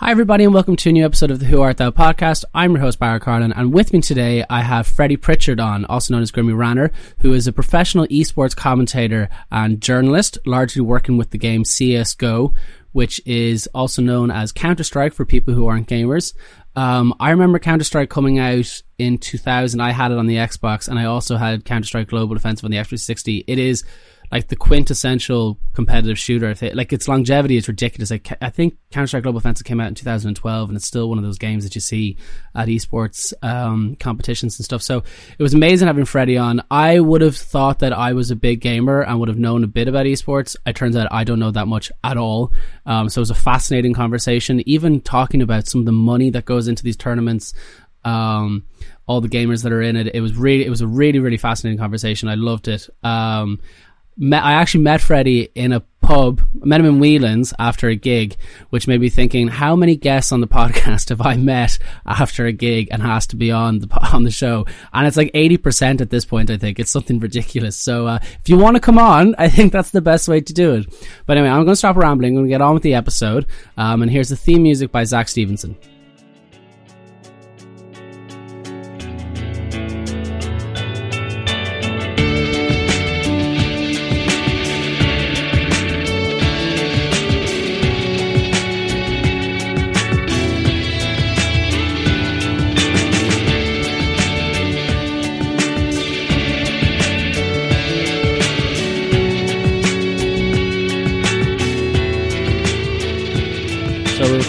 Hi, everybody, and welcome to a new episode of the Who Art Thou podcast. I'm your host, Barry Carlin, and with me today I have Freddie Pritchard on, also known as GrimyRannarr, who is a professional esports commentator and journalist, largely working with the game CSGO, which is also known as Counter Strike for people who aren't gamers. Um, I remember Counter Strike coming out in 2000. I had it on the Xbox, and I also had Counter Strike Global Offensive on the X360. It is like the quintessential competitive shooter. Like its longevity is ridiculous. Like I think Counter Strike Global Offensive came out in 2012, and it's still one of those games that you see at esports um, competitions and stuff. So it was amazing having Freddie on. I would have thought that I was a big gamer and would have known a bit about esports. It turns out I don't know that much at all. Um, so it was a fascinating conversation. Even talking about some of the money that goes into these tournaments. Um, all the gamers that are in it. It was really, it was a really, really fascinating conversation. I loved it. Um, met, I actually met Freddie in a pub, met him in Whelan's after a gig, which made me thinking, how many guests on the podcast have I met after a gig and has to be on the on the show? And it's like eighty percent at this point. I think it's something ridiculous. So uh, if you want to come on, I think that's the best way to do it. But anyway, I'm going to stop rambling. I'm going to get on with the episode. Um, and here's the theme music by Zach Stevenson.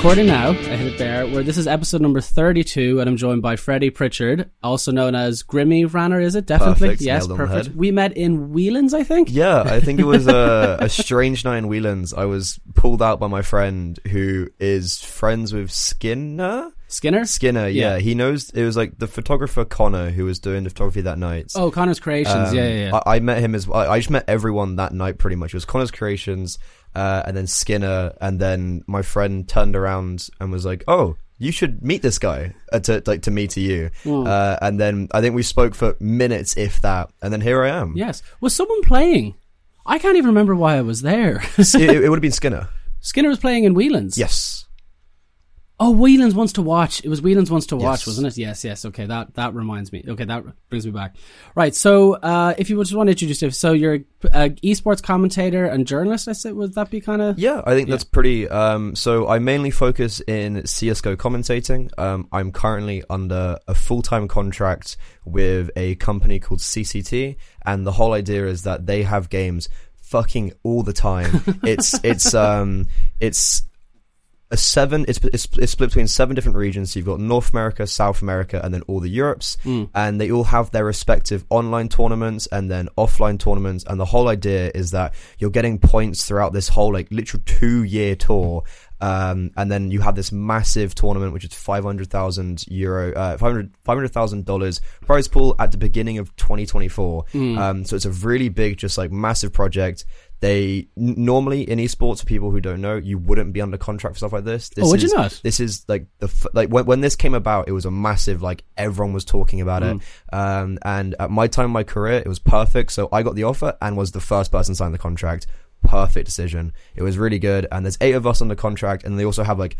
Recording now. I hit it there. Where this is episode number thirty-two, and I'm joined by Freddie Pritchard, also known as GrimyRannarr. Is it definitely? Perfect. Yes, perfect. We met in Whelan's, I think. Yeah, I think it was a, a strange night in Whelan's. I was pulled out by my friend who is friends with Skinner. Skinner? Skinner, yeah. yeah. He knows it was like the photographer Connor who was doing the photography that night. Oh, Connor's Creations, um, yeah, yeah, yeah. I, I, met him as well. I just met everyone that night pretty much. It was Connor's Creations uh, and then Skinner, and then my friend turned around and was like, "Oh, you should meet this guy uh, to like to me to you." Mm. Uh, and then I think we spoke for minutes, if that, and then here I am. Yes, was someone playing? I can't even remember why I was there. it, it would have been Skinner. Skinner was playing in Whelan's. Yes. Oh, Whelan's Ones to Watch. It was Whelan's Ones to Watch, yes. wasn't it? Yes, yes. Okay, that that reminds me. Okay, that brings me back. Right. So, uh, if you just want to introduce yourself, so you're an esports commentator and journalist. I said, would that be kind of? Yeah, I think yeah. that's pretty. Um, so I mainly focus in CS:GO commentating. Um, I'm currently under a full time contract with a company called CCT, and the whole idea is that they have games fucking all the time. it's it's um it's a seven. It's, it's, it's, split between seven different regions. So you've got North America, South America, and then all the Europes, mm. and they all have their respective online tournaments and then offline tournaments. And the whole idea is that you're getting points throughout this whole like literal two year tour. Um, and then you have this massive tournament, which is 500,000 euro, uh, 500, $500,000 prize pool at the beginning of 2024. Mm. Um, so it's a really big, just like massive project. They normally in esports, for people who don't know, you wouldn't be under contract for stuff like this. this oh, would is, you not? This is like the like when, when this came about, it was a massive like everyone was talking about mm. it. Um, and at my time in my career, it was perfect. So I got the offer and was the first person sign the contract. Perfect decision. It was really good. And there's eight of us on the contract, and they also have like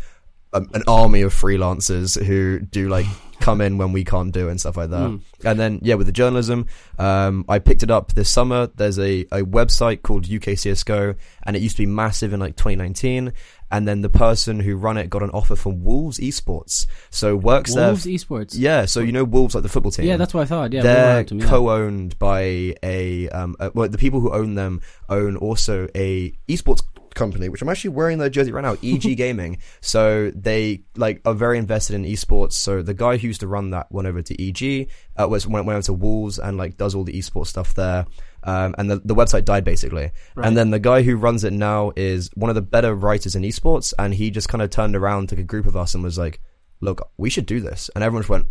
a, an army of freelancers who do like come in when we can't do and stuff like that. Mm. And then yeah, with the journalism, um, I picked it up this summer. There's a, a website called UKCSGO, and it used to be massive in like 2019. And then the person who run it got an offer from Wolves Esports, so works Wolves there. Esports, yeah. So you know Wolves like the football team. Yeah, that's what I thought. Yeah, they're them, yeah. co-owned by a um. A, well, the people who own them own also a esports company, which I'm actually wearing their jersey right now, EG Gaming. So they like are very invested in esports. So the guy who used to run that went over to EG, uh, was went, went over to Wolves and like does all the esports stuff there. Um, and the, the website died basically. Right. And then the guy who runs it now is one of the better writers in esports, and he just kind of turned around, took a group of us, and was like, "Look, we should do this." And everyone just went,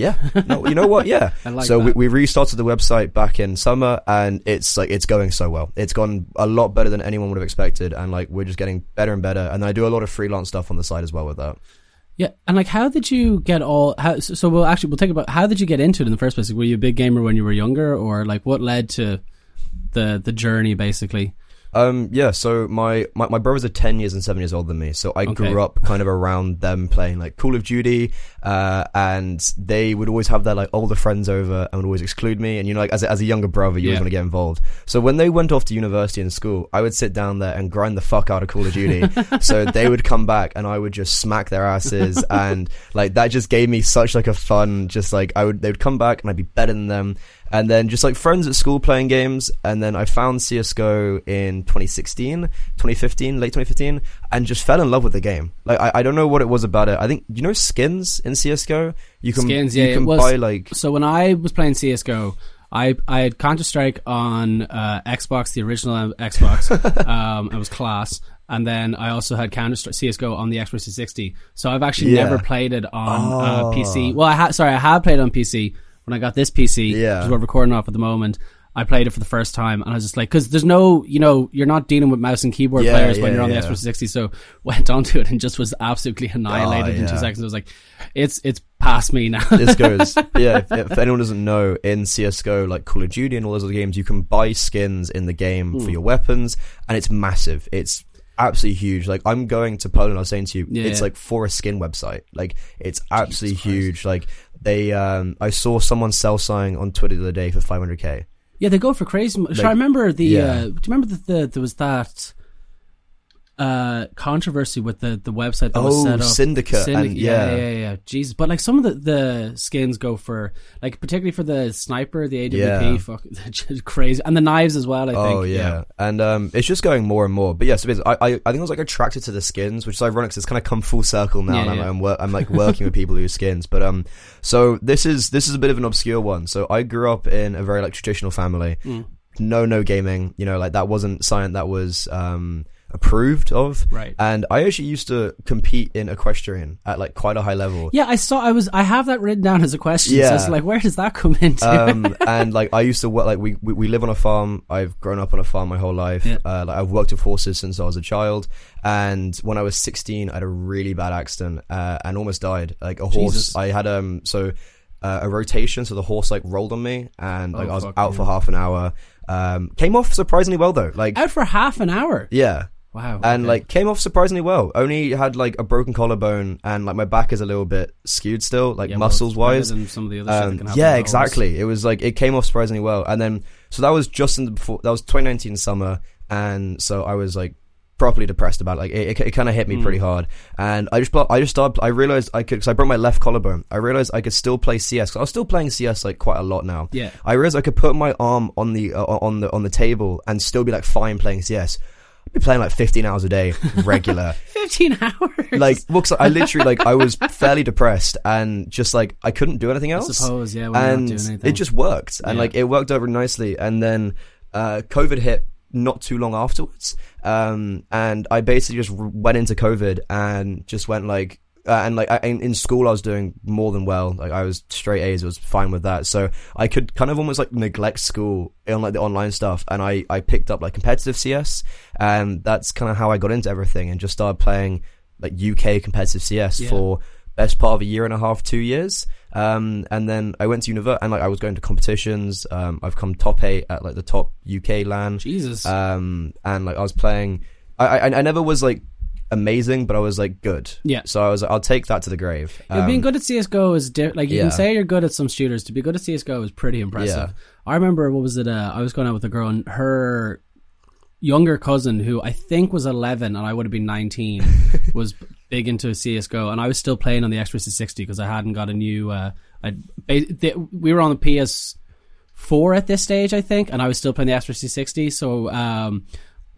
yeah, no, you know what? Yeah. like so we, we, restarted the website back in summer, and it's like it's going so well. It's gone a lot better than anyone would have expected, and like we're just getting better and better. And I do a lot of freelance stuff on the side as well with that. Yeah, and like, how did you get all? How, so we'll actually we'll think about how did you get into it in the first place? Like, were you a big gamer when you were younger, or like what led to the the journey basically? Um, yeah, so my, my, my brothers are 10 years and 7 years older than me. So I Okay. grew up kind of around them playing like Call of Duty, uh, and they would always have their like older friends over and would always exclude me. And you know, like as a, as a younger brother, you Yeah. always want to get involved. So when they went off to university and school, I would sit down there and grind the fuck out of Call of Duty. so they would come back and I would just smack their asses. and like that just gave me such like a fun, just like I would, they would come back and I'd be better than them. And then just like friends at school playing games. And then I found CSGO in 2016, 2015, late 2015, and just fell in love with the game. Like, I, I don't know what it was about it. I think, you know, skins in CSGO? You can, Skins, you yeah, it can was- buy like, So when I was playing CS:GO, I I had Counter Strike on uh, Xbox, the original Xbox. um, it was class, and then I also had Counter Strike CS:GO on the Xbox 360. So I've actually Yeah. never played it on uh, Oh. PC. Well, I ha- sorry, I have played it on PC when I got this PC, Yeah. which is what we're recording off at the moment. I played it for the first time, and I was just like, because there's no, you know, you're not dealing with mouse and keyboard Yeah, players when you're on the yeah. Xbox 360. So went onto it and just was absolutely annihilated in two seconds. I was like, it's it's past me now. this goes. yeah, if, if anyone doesn't know, in CS:GO, like Call of Duty and all those other games, you can buy skins in the game Hmm. for your weapons, and it's massive. It's absolutely huge. Like I'm going to Poland. I was saying to you, Yeah. it's like for a skin website. Like it's absolutely Jesus Christ. huge. Like they, um, I saw someone sell something on Twitter the other day for 500k. Yeah, they go for crazy. Like, I remember the. yeah. Uh, do you remember that the, there was that uh, controversy with the, the website that was Oh, set up? Syndicate, and- yeah, yeah. yeah, yeah. Jesus, but like some of the, the skins go for like particularly for the sniper, the AWP, Yeah. fuck, just crazy, and the knives as well. I think. Oh yeah. and um, it's just going more and more. But yes, I, I I think I was like attracted to the skins, which is ironic. 'cause it's kind of come full circle now, Yeah, and I'm. I'm, wor- I'm like working with people who use skins. But um, so this is this is a bit of an obscure one. So I grew up in a very like traditional family. Mm. No, no gaming. You know, like that wasn't science. that was um approved of. Right. And I actually used to compete in equestrian at like quite a high level. Yeah, I saw. I was. I have that written down as a question. So Yeah. it's like, where does that come into? um, and like I used to work like we, we we live on a farm. I've grown up on a farm my whole life. Yeah. Uh, like I've worked with horses since I was a child. And when I was 16, I had a really bad accident uh, and almost died. Like a horse. Jesus. I had um so uh, a rotation, so the horse like rolled on me, and like Oh, I was out yeah. for half an hour. Um, came off surprisingly well though. Like Out for half an hour. yeah. Wow. And okay. like came off surprisingly well. Only had like a broken collarbone and like my back is a little bit skewed still, like Yeah, muscles better wise. some of the other Um, yeah, exactly. It was like it came off surprisingly well, and then so that was just in the before that was 2019 summer, and so I was like properly depressed about it. like it. It, it kind of hit me Hmm. pretty hard, and I just I just started. I realized I could because I broke my left collarbone. I realized I could still play CS. I was still playing CS like quite a lot now. Yeah. I realized I could put my arm on the uh, on the on the table and still be like fine playing CS. Be playing like 15 hours a day regular. 15 hours. like well, I literally like I was fairly depressed and just like I couldn't do anything I else suppose, yeah, and not doing anything. it just worked and Yeah. like it worked over nicely and then uh covid hit not too long afterwards um and i basically just went into covid and just went like uh, and like I, in, school i was doing more than well like i was straight a's I was fine with that so i could kind of almost like neglect school on like the online stuff and i i picked up like competitive cs and that's kind of how i got into everything and just started playing like uk competitive cs Yeah. for best part of a year and a half, two years. Um, and then I went to university and like I was going to competitions. Um, I've come top eight at like the top UK LAN. Jesus. Um, and like I was playing, I, I, I never was like amazing, but I was like good. Yeah. So I was I'll take that to the grave. Yeah, being Um, good at CS:GO is di- like you yeah. can say you're good at some shooters. To be good at CS:GO is pretty impressive. Yeah. I remember what was it? Uh, I was going out with a girl and her younger cousin, who I think was 11 and I would have been 19, was big into CS:GO, and I was still playing on the Xbox 360 because I hadn't got a new. Uh, I we were on the PS4 at this stage, I think, and I was still playing the Xbox 360. So. Um,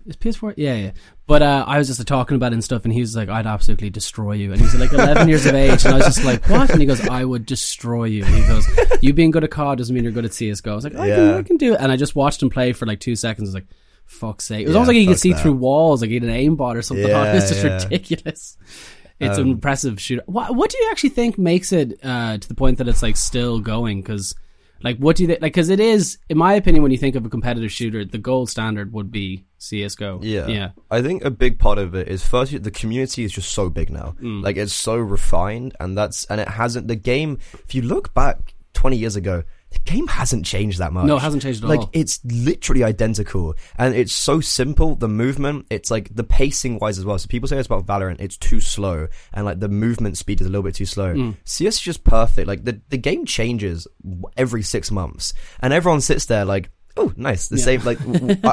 is PS4? Yeah, yeah. But uh, I was just uh, talking about it and stuff, and he was like, "I'd absolutely destroy you." And he was like 11 years of age, and I was just like, "What?" And he goes, "I would destroy you." He goes, "You being good at COD doesn't mean you're good at CS:GO." I was like, "I can, I can do it." And I just watched him play for like two seconds. I was like, "Fuck's sake!" It was Yeah, almost like he could see that. through walls, like he had an aimbot or something. Yeah, it was just yeah. ridiculous. It's an Um, impressive shooter. What, what do you actually think makes it uh, to the point that it's like still going? Because like, what do you think? Like, because it is, in my opinion, when you think of a competitive shooter, the gold standard would be CS:GO. Yeah. yeah. I think a big part of it is first the community is just so big now. Mm. Like it's so refined and that's and it hasn't the game if you look back 20 years ago the game hasn't changed that much. No, it hasn't changed at like all. it's literally identical, and it's so simple. The movement, it's like the pacing wise as well. So people say it's about Valorant, it's too slow, and like the movement speed is a little bit too slow. Mm. CS is just perfect. Like the the game changes every six months, and everyone sits there like. Oh, nice. The Yeah. same, like,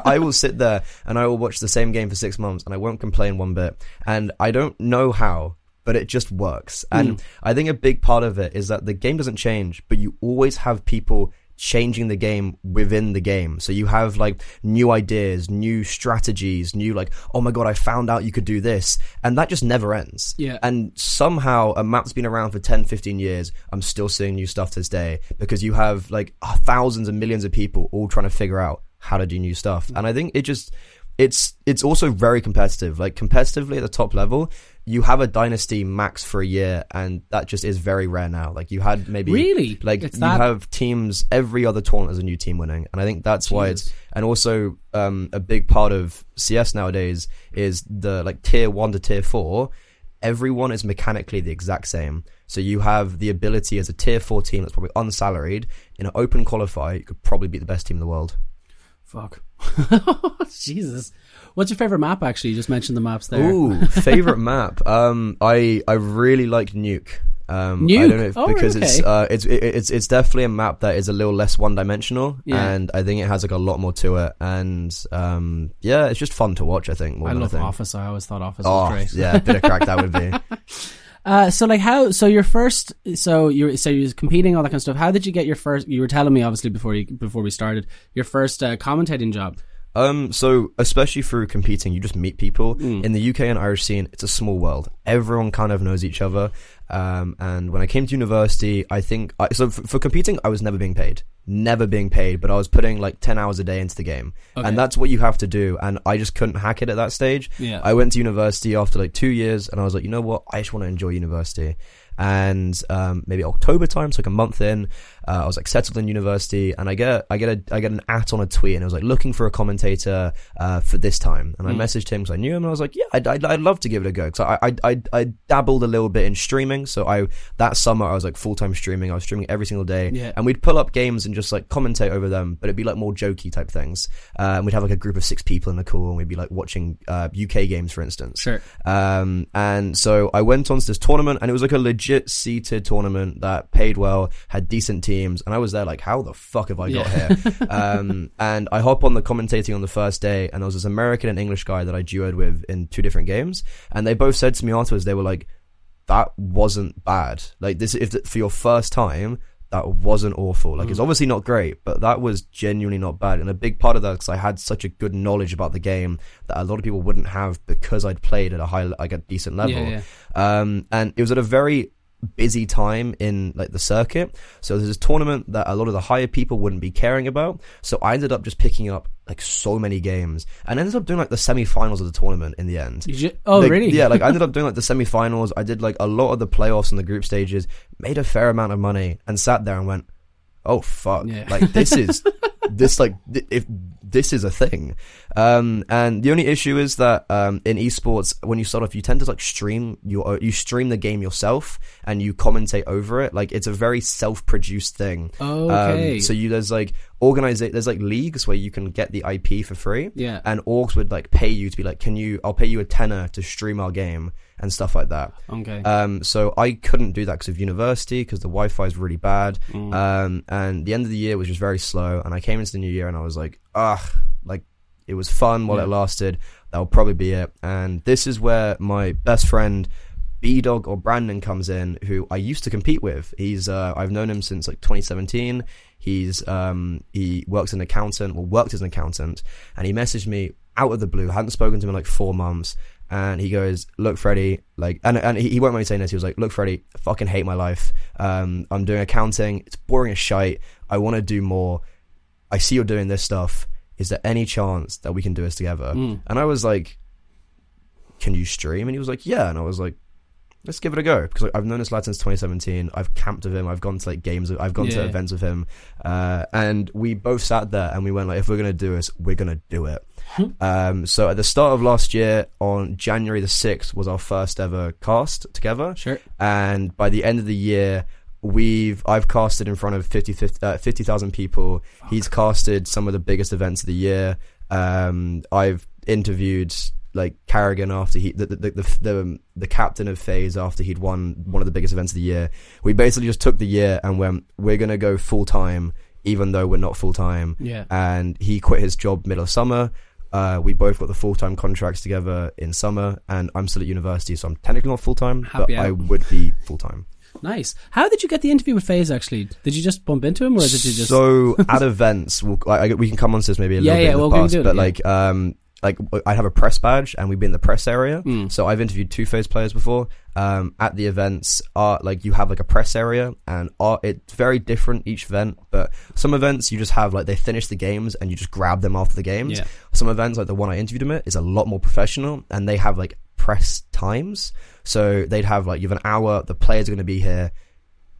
I will sit there and I will watch the same game for six months and I won't complain one bit. And I don't know how, but it just works. And Mm. I think a big part of it is that the game doesn't change, but you always have people changing the game within the game. So you have like new ideas, new strategies, new like, oh my god, I found out you could do this. And that just never ends. Yeah. And somehow a map's been around for 10, 15 years. I'm still seeing new stuff to this day because you have like uh, thousands and millions of people all trying to figure out how to do new stuff. And I think it just, it's it's also very competitive. Like competitively at the top level, you have a dynasty max for a year, and that just is very rare now. Like you had maybe Really? like It's you that- have teams every other tournament as a new team winning, and I think that's why it's and also um, a big part of CS nowadays is the like tier one to tier four. Everyone is mechanically the exact same. So you have the ability as a tier four team that's probably unsalaried in an open qualifier, you could probably beat the best team in the world. Fuck. Jesus. What's your favorite map? Actually, you just mentioned the maps there. Ooh, favorite map. Um, I I really like Nuke. Um, I Nuke? don't know if, Oh, because it's uh, it's it, it's it's definitely a map that is a little less one dimensional, Yeah. and I think it has like a lot more to it, and um, yeah, it's just fun to watch. I think more I love. Office. I always thought Office Oh was great. yeah, a bit of crack that would be. Uh, so like how? So your first. So you so you was competing all that kind of stuff. How did you get your first? You were telling me obviously before you before we started your first uh, commentating job. Um, so especially through competing, you just meet people Mm. in the UK and Irish scene. It's a small world. Everyone kind of knows each other. Um, and when I came to university, I think I, so for, for competing, I was never being paid, never being paid, but I was putting like ten hours a day into the game, Okay. and that's what you have to do. And I just couldn't hack it at that stage. Yeah. I went to university after like two years, and I was like, you know what? I just want to enjoy university. And um, maybe October time, so like a month in, uh, I was like settled in university, and I get I get a I get an at on a tweet, and it was like looking for a commentator uh, for this time, and I messaged him because I knew him, and I was like, yeah, I'd, I'd, I'd love to give it a go. Because I, I I I dabbled a little bit in streaming, so I that summer I was like full time streaming, I was streaming every single day, Yeah. and we'd pull up games and just like commentate over them, but it'd be like more jokey type things, uh, and we'd have like a group of six people in the call, and we'd be like watching uh, UK games, for instance, Sure. um, and so I went on to this tournament, and it was like a legit seated tournament that paid well, had decent teams, and I was there like, how the fuck have I got Yeah. here? um, and I hop on the commentating on the first day, and there was this American and English guy that I duoed with in two different games, and they both said to me afterwards, they were like, that wasn't bad. Like this, if for your first time, that wasn't awful. Like it's obviously not great, but that was genuinely not bad. And a big part of that because I had such a good knowledge about the game that a lot of people wouldn't have because I'd played at a high, like a decent level. Yeah, Um, and it was at a very busy time in like the circuit. So there's a tournament that a lot of the higher people wouldn't be caring about. So I ended up just picking up like so many games and ended up doing like the semi-finals of the tournament in the end. You oh Like, really? Yeah, like I ended up doing like the semi-finals. I did like a lot of the playoffs and the group stages. Made a fair amount of money and sat there and went, "Oh fuck! Yeah. Like this is this like th- if this is a thing." Um, and the only issue is that um, in esports, when you start off, you tend to like stream your you stream the game yourself and you commentate over it. Like it's a very self-produced thing. Okay. Um, so you there's like organize it. there's like leagues where you can get the IP for free. Yeah. And orgs would like pay you to be like, can you? I'll pay you a tenner to stream our game and stuff like that. Okay. Um, so I couldn't do that because of university because the Wi-Fi is really bad. Mm. Um, and the end of the year was just very slow. And I came into the new year and I was like, ah, like it was fun while Yeah. it lasted. That'll probably be it. And this is where my best friend. B Dog or Brandon comes in, who I used to compete with. He's uh, I've known him since like 2017. He's um, he works as an accountant, or worked as an accountant, and he messaged me out of the blue. hadn't spoken to him in like four months, and he goes, "Look, Freddie, like," and and he, he won't mind me saying this. He was like, "Look, Freddie, I fucking hate my life. Um, I'm doing accounting. It's boring as shite. I want to do more. I see you're doing this stuff. Is there any chance that we can do this together?" Mm. And I was like, "Can you stream?" And he was like, "Yeah." And I was like, "Let's give it a go." Because like, I've known this lad since 2017. I've camped with him. I've gone to like games. I've gone to events with him. Uh, and we both sat there and we went like, "If we're gonna do this, we're gonna do it." um, so at the start of last year, on January the 6th, was our first ever cast together. Sure. And by the end of the year, we've I've casted in front of 50 uh, 50,000 people. He's casted some of the biggest events of the year. Um, I've interviewed like karrigan after he the the, the the the captain of FaZe after he'd won one of the biggest events of the year. We basically just took the year and went we're gonna go full time even though we're not full time. Yeah. And he quit his job middle of summer. Uh, we both got the full time contracts together in summer, and I'm still at university, so I'm technically not full time, but I would be full time. Nice. How did you get the interview with FaZe? Actually, did you just bump into him, or did you just? So at events, we'll, I- we can come on to this maybe a Yeah, little yeah, bit in well, the past, do it, but yeah. like, um, like I have a press badge, and we've been in the press area. Mm. So I've interviewed two FaZe players before. Um, at the events, are like you have like a press area, and are it's very different each event. But some events you just have like they finish the games, and you just grab them after the games. Yeah. Some events like the one I interviewed him at is a lot more professional, and they have like press times. So they'd have like you have an hour. The players are going to be here.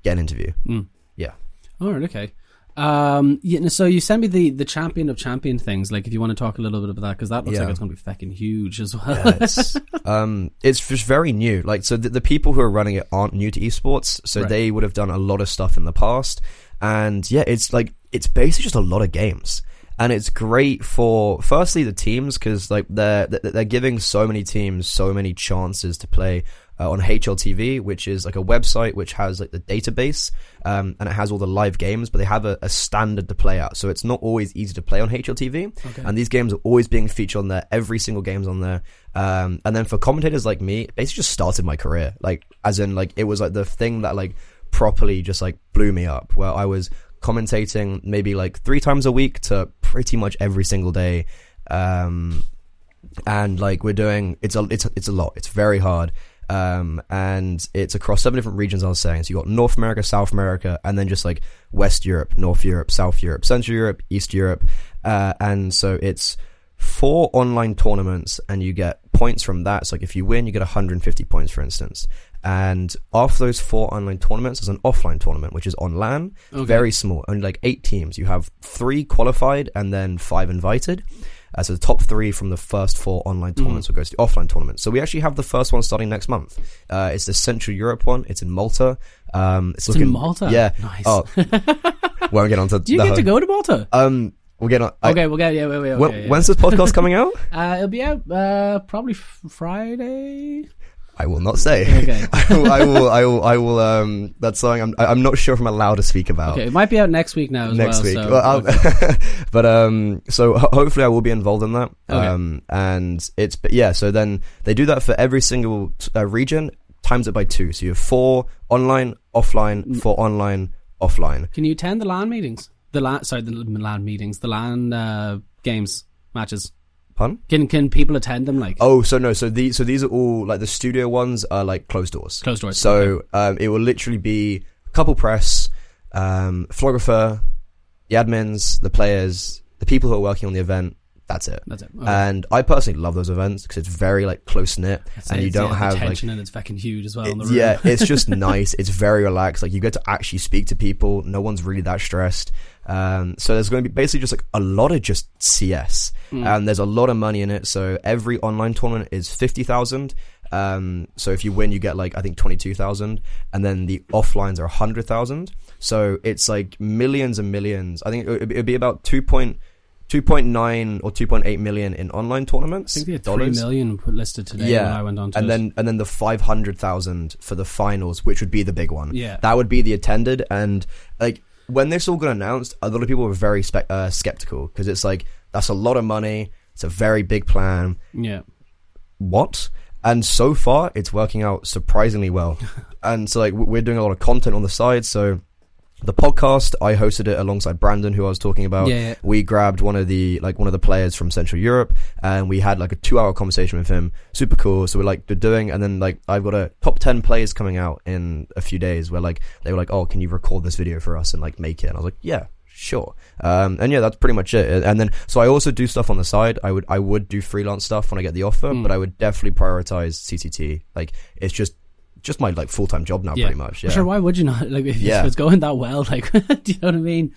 Get an interview. Mm. Yeah. All right. Okay. Um. Yeah, so you sent me the the champion of champion things. Like, if you want to talk a little bit about that, because that looks Yeah. like it's going to be fucking huge as well. Yeah, it's um, it's just very new. Like, so the, the people who are running it aren't new to esports, so Right. they would have done a lot of stuff in the past. And yeah, it's like it's basically just a lot of games, and it's great for firstly the teams because like they're they're they're giving so many teams so many chances to play. Uh, on HLTV, which is like a website which has like the database, um, and it has all the live games, but they have a, a standard to play at, so it's not always easy to play on HLTV. Okay. And these games are always being featured on there. Every single game's on there. Um, and then for commentators like me, it basically just started my career. Like, as in, like, it was like the thing that like properly just like blew me up. Where I was commentating maybe like three times a week to pretty much every single day. Um, and like we're doing, it's a it's it's a lot. It's very hard. Um, and it's across seven different regions. I was saying, so you got North America, South America, and then just like West Europe, North Europe, South Europe, Central Europe, East Europe, uh, and so it's four online tournaments, and you get points from that. So like if you win, you get 150 points, for instance. And after those four online tournaments, there's an offline tournament, which is on LAN, Okay. very small, only like eight teams. You have three qualified and then five invited. Uh, so the top three from the first four online tournaments will go to the offline tournament. So we actually have the first one starting next month. Uh, it's the Central Europe one. It's in Malta. Um, it's, It's looking in Malta. Yeah. Nice. Oh, won't get on to. Do you get to go to Malta? Um, we'll get on. I- okay, we'll get. Yeah, wait, wait. Okay, when- yeah. When's this podcast coming out? Uh, it'll be out uh, probably f- Friday. I will not say. Okay. I, will, I will. I will. I will. Um, that's something I'm. I'm not sure if I'm allowed to speak about. Okay, it might be out next week now as next well. week. So, Well, okay. but um, so ho- hopefully I will be involved in that. Okay. Um, and it's but yeah. So then they do that for every single uh, region, times it by two. So you have four online, offline, Mm. four online, offline. Can you attend the LAN meetings? The LAN, sorry, the LAN meetings, the LAN uh, games matches. Can can people attend them? Like Oh, so no. So these so these are all like the studio ones are like closed doors. closed doors. So um, it will literally be couple press, um, photographer, the admins, the players, the people who are working on the event. That's it. that's it. Okay. And I personally love those events because it's very like close knit, and you don't yeah, have the like tension and it's fucking huge as well. in the it- room. yeah, it's just nice. It's very relaxed. Like you get to actually speak to people. No one's really that stressed. Um, so there's going to be basically just like a lot of just CS, Mm. and there's a lot of money in it. So every online tournament is fifty thousand. Um, so if you win, you get like I think twenty two thousand, and then the offlines are hundred thousand. So it's like millions and millions. I think it would be about two point. 2.9 or 2.8 million in online tournaments. I think they had three dollars million put listed today Yeah, when I went on to and it. then and then the 500,000 for the finals which would be the big one Yeah. that would be the attended and like when this all got announced a lot of people were very spe- uh, skeptical because it's like that's a lot of money it's a very big plan. Yeah. what? And so far it's working out surprisingly well. And so like we're doing a lot of content on the side so the podcast i hosted it alongside brandon who i was talking about. Yeah, yeah. we grabbed one of the like one of the players from central europe and we had like a two hour conversation with him. Super cool. So we're like we're doing and then like i've got a top 10 players coming out in a few days where like they were like oh can you record this video for us and like make it? And i was like yeah sure. Um and yeah that's pretty much it. And then so i also do stuff on the side. I would i would do freelance stuff when i get the offer Mm. but i would definitely prioritize CCT like it's just just my like full-time job now Yeah. pretty much yeah Sure, why would you not? Like, if Yeah. it's going that well, like, do you know what I mean?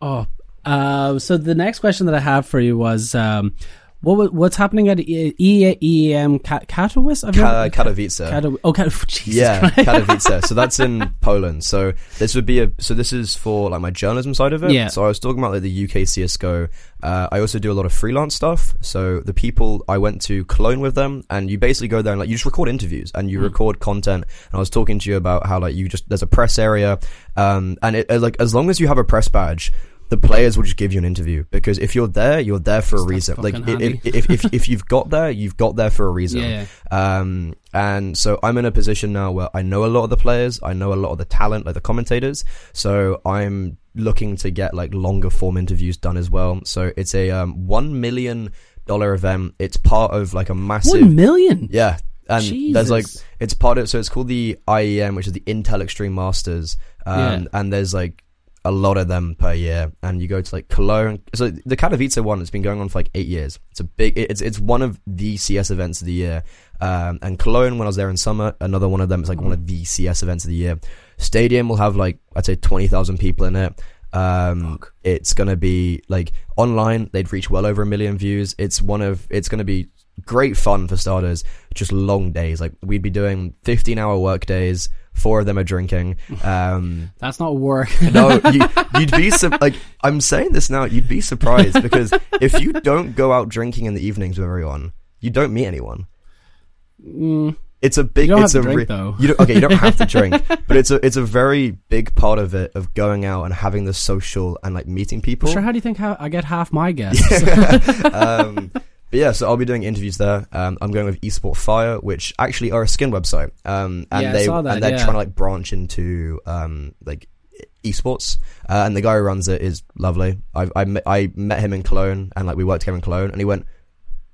Oh, uh, so the next question that I have for you was, um, What what's happening at E- E- IEM Ka- Katowice? I've Ka- Katowice. Kato- oh, Jesus yeah, Christ. Katowice. so that's in Poland. So this would be a. So this is for like my journalism side of it. Yeah. So I was talking about like the UK CS:GO. Uh, I also do a lot of freelance stuff. So the people I went to Cologne with them, and you basically go there and like you just record interviews and you Hmm. record content. And I was talking to you about how like you just there's a press area, um, and it uh, like as long as you have a press badge. The players will just give you an interview because if you're there, you're there for a reason. Like if, if, if, if, you've got there, you've got there for a reason. Yeah. Um, and so I'm in a position now where I know a lot of the players, I know a lot of the talent, like the commentators. So I'm looking to get like longer form interviews done as well. So it's a um, one million dollar event. It's part of like a massive One million. yeah. And there's like it's part of so it's called the IEM, which is the Intel Extreme Masters. Um, Yeah. and there's like a lot of them per year, and you go to like Cologne. So the Katowice one has been going on for like eight years. It's a big. It's it's one of the CS events of the year. Um, and Cologne, when I was there in summer, another one of them is like one of the CS events of the year. Stadium will have like I'd say twenty thousand people in it. Um, Fuck. it's gonna be like online. They'd reach well over a million views. It's one of. It's gonna be great fun for starters. Just long days. Like we'd be doing fifteen hour work days. Four of them are drinking. Um, That's not work. no, you, you'd be su- like I'm saying this now. You'd be surprised because if you don't go out drinking in the evenings with everyone, you don't meet anyone. Mm, It's a big. You don't it's have a to drink, though. You okay, you don't have to drink, but it's a it's a very big part of it of going out and having the social and like meeting people. sure. How do you think how I get half my guests? um, but yeah, so I'll be doing interviews there. Um, I'm going with Esport Fire, which actually are a skin website. Um, and Yeah, I they saw that, and they're yeah. trying to like branch into um like esports. Uh, and the guy who runs it is lovely. I I met, I met him in Cologne and like we worked together in Cologne, and he went,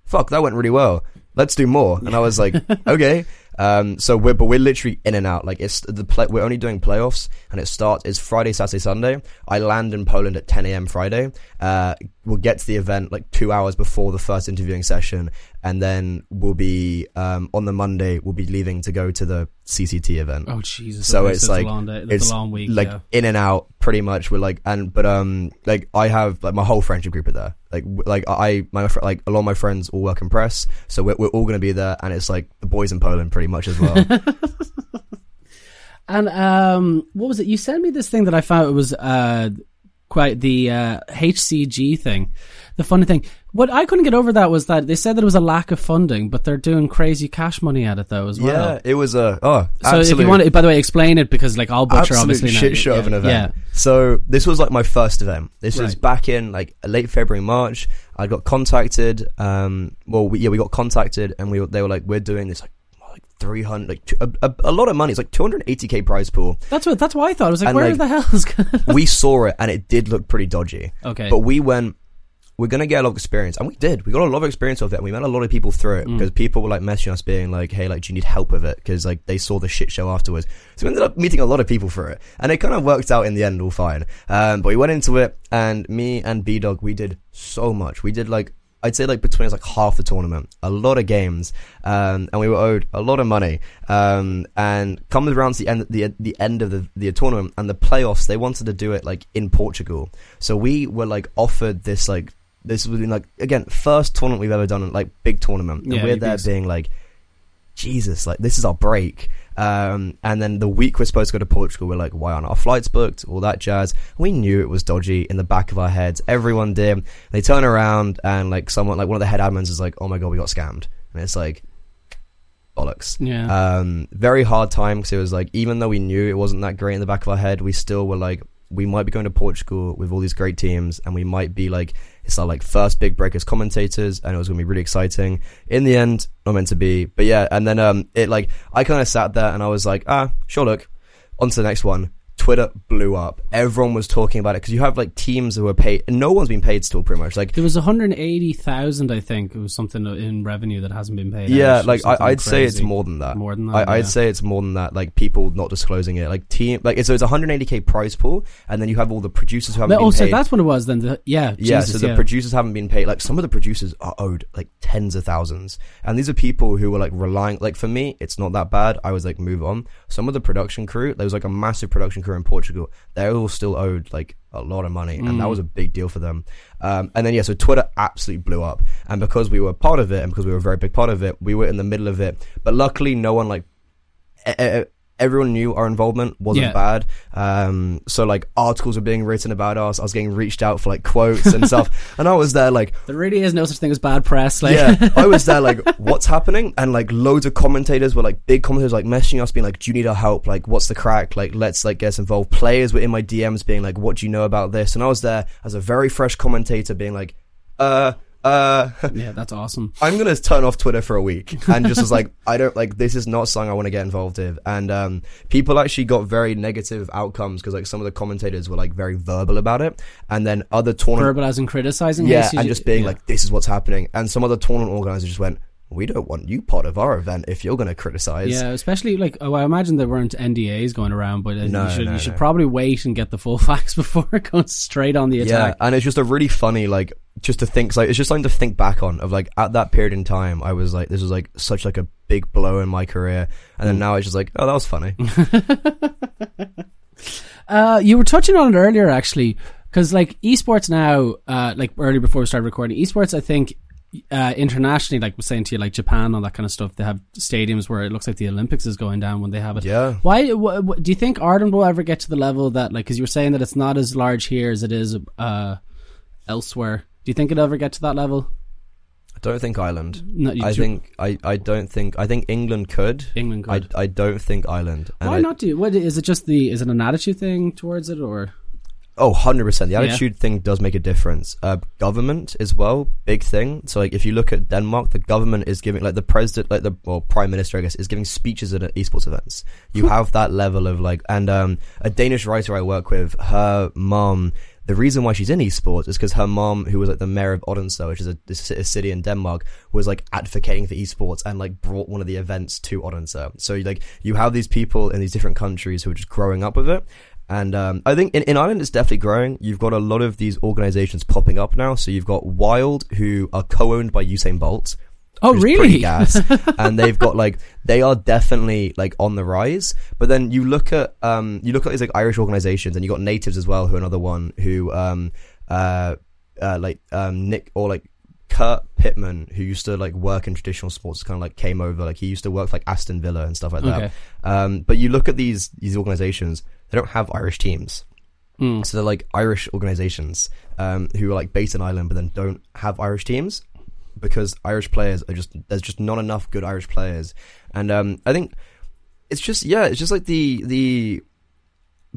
"Fuck, that went really well. Let's do more." And I was like, "Okay." Um, so we're but we're literally in and out. Like it's the play. We're only doing playoffs, and it starts is Friday, Saturday, Sunday. I land in Poland at 10 a.m. Friday. Uh, we'll get to the event like two hours before the first interviewing session, and then we'll be um, on the Monday. We'll be leaving to go to the CCT event. Oh Jesus! So okay, it's a like-. It's long week. like yeah. in and out pretty much we're like and but um like i have like my whole friendship group are there like like i my fr- like a lot of my friends all work in press so we're, we're all gonna be there and it's like the boys in poland pretty much as well And um, what was it? You sent me this thing that I found it was uh, quite the uh, HCG thing. The funny thing, what I couldn't get over that was that they said that it was a lack of funding, but they're doing crazy cash money at it though as well. yeah it was a oh So if you want to, by the way, explain it because like I'll butcher absolute obviously shit show yeah, of an event. Yeah. So this was like my first event. This was back in like late February, March. I got contacted. Um, well, we, yeah, we got contacted, and we they were like, "We're doing this like three hundred, like two, a, a, a lot of money. It's like two hundred eighty k prize pool." That's what that's why I thought. I was like, And, where like, the hell is going? we saw it, and it did look pretty dodgy. Okay. But we went, we're to get a lot of experience. And we did. We got a lot of experience of it. And we met a lot of people through it Mm. because people were like messaging us being like, hey, like, do you need help with it? Because like they saw the shit show afterwards. So we ended up meeting a lot of people through it. And it kind of worked out in the end all fine. Um, but we went into it and me and B Dog, we did so much. We did like, I'd say like between us like half the tournament, a lot of games, um, and we were owed a lot of money. Um, and comes around to the end, the the end of the the tournament and the playoffs, they wanted to do it like in Portugal. So we were like offered this like this was like again first tournament we've ever done, like big tournament, and Yeah, we're be there being like, Jesus, like this is our break. Um, and then the week we're supposed to go to Portugal, we're like, why aren't our flights booked? All that jazz. We knew it was dodgy in the back of our heads. Everyone did. They turn around and like someone, like one of the head admins is like, oh my god, we got scammed. And it's like, bollocks. yeah. Um, very hard time because it was like, even though we knew it wasn't that great in the back of our head, we still were like, we might be going to Portugal with all these great teams, and we might be like, it's our like first big break as commentators, and it was to be really exciting. In the end, not meant to be, but yeah. And then um, it like I kind of sat there and I was like, ah, sure, look, on to the next one. Twitter blew up. Everyone was talking about it because you have like teams who are paid, and no one's been paid still, pretty much. Like there was 180,000, I think. It was something in revenue that hasn't been paid. Yeah, like I, I'd say it's more than that. More than that, I, I'd yeah. say it's more than that. Like people not disclosing it. Like team, like so it's 180k prize pool, and then you have all the producers who haven't oh, so that's what it was then. The, yeah, yeah, Jesus, so the yeah. producers haven't been paid. Like some of the producers are owed like tens of thousands, and these are people who were like relying. Like for me, it's not that bad. I was like, move on. Some of the production crew, there was like a massive production crew in Portugal, they all still owed like a lot of money, and that was a big deal for them. Um, and then yeah, so Twitter absolutely blew up, and because we were part of it, and because we were a very big part of it, we were in the middle of it. But luckily, no one like. e- e- Everyone knew our involvement wasn't Yeah. bad. Um, so like articles were being written about us. I was getting reached out for like quotes and stuff. And I was there like, There really is no such thing as bad press. Like, yeah, I was there like, what's happening? And like loads of commentators were like, big commentators like messaging us, being like, do you need our help? Like, what's the crack? Like, let's like get us involved. Players were in my DMs being like, what do you know about this? And I was there as a very fresh commentator being like, uh, uh, yeah, that's awesome. I'm gonna turn off Twitter for a week and just was like, I don't like this is not something I want to get involved in. And um, people actually got very negative outcomes because like some of the commentators were like very verbal about it, and then other tournament Verbalizing, criticizing. yeah, and just being yeah. like, this is what's happening. And some other tournament organizers just went, we don't want you part of our event if you're going to criticize. Yeah, especially like oh, I imagine there weren't NDAs going around, but uh, No, you should no, you should no. probably wait and get the full facts before going straight on the attack. Yeah, and it's just a really funny, like, just to think, like, it's just something to think back on. Of like, at that period in time, I was like, this was like such like a big blow in my career, and Mm. then now it's just like, oh, that was funny. Uh, you were touching on it earlier, actually, because like esports now, uh, like earlier before we started recording, esports, I think. Uh, internationally, like I was saying to you, like Japan, all that kind of stuff, they have stadiums where it looks like the Olympics is going down when they have it. yeah, Why wh- wh- do you think Ireland will ever get to the level that, like, because you were saying that it's not as large here as it is uh, elsewhere? Do you think it'll ever get to that level? I don't think Ireland. No, you I do- think I, I don't think I think England could. England could. I don't think Ireland. And Why I- not do? What is it? Just the is it an attitude thing towards it, or Oh, 100%. The Yeah. attitude thing does make a difference. Uh, government as well, big thing. So, like, if you look at Denmark, the government is giving, like, the president, like, the, well, prime minister, I guess, is giving speeches at esports events. You have that level of, like, and, um, a Danish writer I work with, her mom, the reason why she's in esports is because her mom, who was like the mayor of Odense, which is a, a city in Denmark, was like advocating for esports and like brought one of the events to Odense. So like you have these people in these different countries who are just growing up with it. And um, I think in, in Ireland it's definitely growing. You've got a lot of these organizations popping up now. So you've got WYLDE, who are co-owned by Usain Bolt. oh really? gas. and they've got like they are definitely like on the rise. But then you look at um you look at these like Irish organizations, and you got natives as well, who are another one who um uh, uh like um Nick or like Kurt Pittman, who used to like work in traditional sports, kind of like came over. Like he used to work for like Aston Villa and stuff like that. Okay. Um, but you look at these these organizations, they don't have Irish teams. Mm. So they're like Irish organizations um, who are like based in Ireland, but then don't have Irish teams because Irish players are just there's just not enough good Irish players, and um, I think it's just yeah, it's just like the the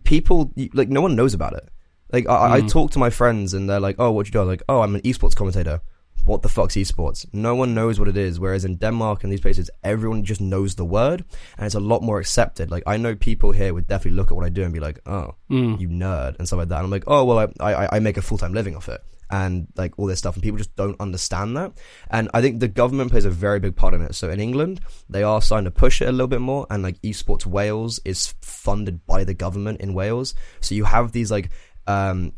people like no one knows about it. Like I, I Mm. talk to my friends and they're like, "Oh, what you do?" I was like, "Oh, I'm an esports commentator." What the fuck's esports? No one knows what it is. Whereas in Denmark and these places, everyone just knows the word, and it's a lot more accepted. Like I know people here would definitely look at what I do and be like, "Oh, Mm. you nerd," and stuff like that. And I'm like, "Oh, well, I I, I make a full time living off it." And like all this stuff, and people just don't understand that. And I think the government plays a very big part in it. So in England, they are starting to push it a little bit more, and like Esports Wales is funded by the government in Wales. So you have these like um,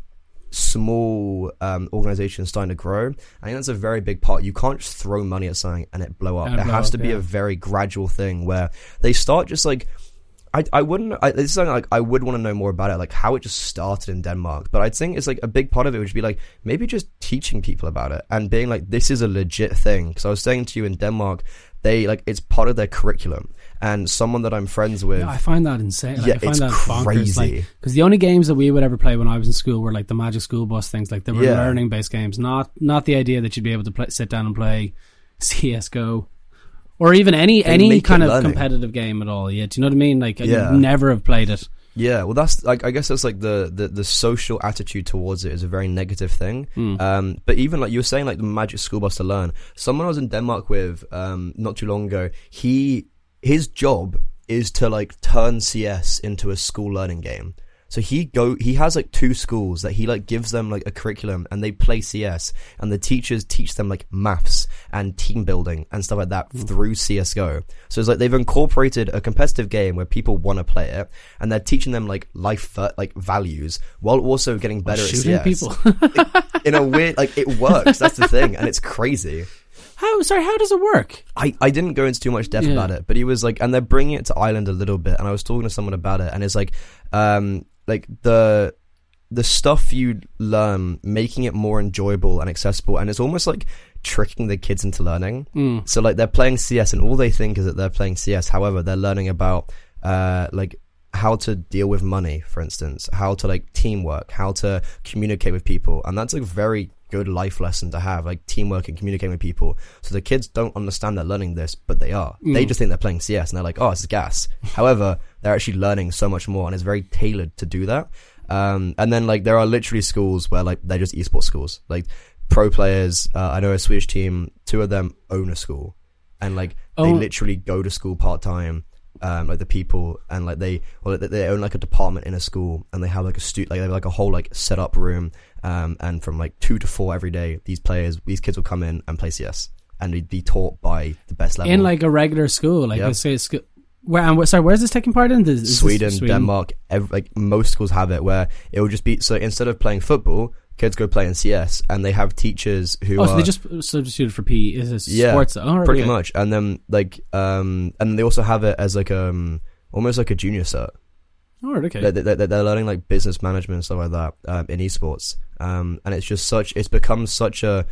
small um, organizations starting to grow. I think that's a very big part. You can't just throw money at something and it blow up. And It blow has up, to be yeah. a very gradual thing where they start just like. I, I wouldn't. I, this is something like I would want to know more about it, like how it just started in Denmark. But I think it's like a big part of it would be like maybe just teaching people about it and being like, this is a legit thing. Because I was saying to you in Denmark, they like it's part of their curriculum. And someone that I'm friends with, Yeah, I find that insane. Like, Yeah, I find it's that crazy. Because the only games that we would ever play when I was in school were like the Magic School Bus things. Like they were Yeah. learning based games, not not the idea that you'd be able to play, sit down and play CS:GO or even any They any kind of learning. competitive game at all. Yeah, do you know what I mean? Like Yeah. I'd never have played it. Yeah, well, that's like I guess that's like the, the the social attitude towards it is a very negative thing. Hmm. Um, but even like you were saying, like the Magic School Bus to learn. Someone I was in Denmark with um, not too long ago. He his job is to like turn CS into a school learning game. So he go he has like two schools that he like gives them like a curriculum and they play CS and the teachers teach them like maths and team building and stuff like that hmm. through CS:GO. So it's like they've incorporated a competitive game where people want to play it and they're teaching them like life uh, like values while also getting better at CS. people. In a weird like it works. That's the thing and it's crazy. How sorry? How does it work? I, I didn't go into too much depth Yeah. about it, but he was like, and they're bringing it to Ireland a little bit, and I was talking to someone about it, and it's like, um, like the the stuff you learn, making it more enjoyable and accessible, and it's almost like tricking the kids into learning. Mm. So like they're playing CS, and all they think is that they're playing CS. However, they're learning about uh like how to deal with money, for instance, how to like teamwork, how to communicate with people, and that's a very good life lesson to have, like teamwork and communicating with people. So the kids don't understand they're learning this, but they are. They Mm. just think they're playing CS, and they're like, "Oh, it's gas." However, they're actually learning so much more, and it's very tailored to do that. Um, and then like there are literally schools where like they're just esports schools, like pro players. Uh, I know a Swedish team, two of them own a school, and like they Oh. literally go to school part time. Um, like the people and like they well they- they own like a department in a school and they have like a stu like they have like a whole like set up room um and from like two to four every day these players these kids will come in and play CS and be- be taught by the best level in like a regular school, like Yeah. let's say, school. Where and where, sorry, where's this taking part in? Is this Sweden, Denmark, ev- like most schools have it where it will just be so instead of playing football, kids go play in CS, and they have teachers who Oh, are so they just substituted for PE. Is Yeah, sports? Oh, right, pretty okay. much, and then like um, and they also have it as like um, almost like a junior cert. Oh, right, okay. They, they, they- they're learning like business management and stuff like that um, in esports, um, and it's just such it's become such a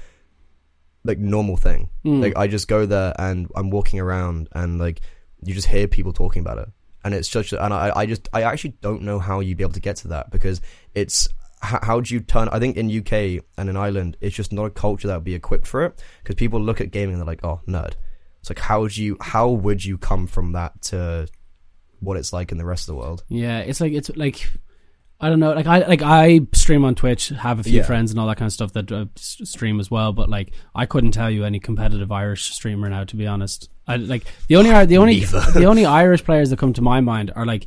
like normal thing. Mm. Like I just go there and I'm walking around and like you just hear people talking about it, and it's such. And I, I just I actually don't know how you'd be able to get to that because it's how do you turn? I think in UK and in Ireland, it's just not a culture that would be equipped for it because people look at gaming and they're like, oh nerd. It's like how do you how would you come from that to what it's like in the rest of the world? Yeah, it's like it's like I don't know. Like I like I stream on Twitch, have a few Yeah. friends and all that kind of stuff that uh, stream as well. But like I couldn't tell you any competitive Irish streamer now, to be honest. I like the only the only the only Irish players that come to my mind are like.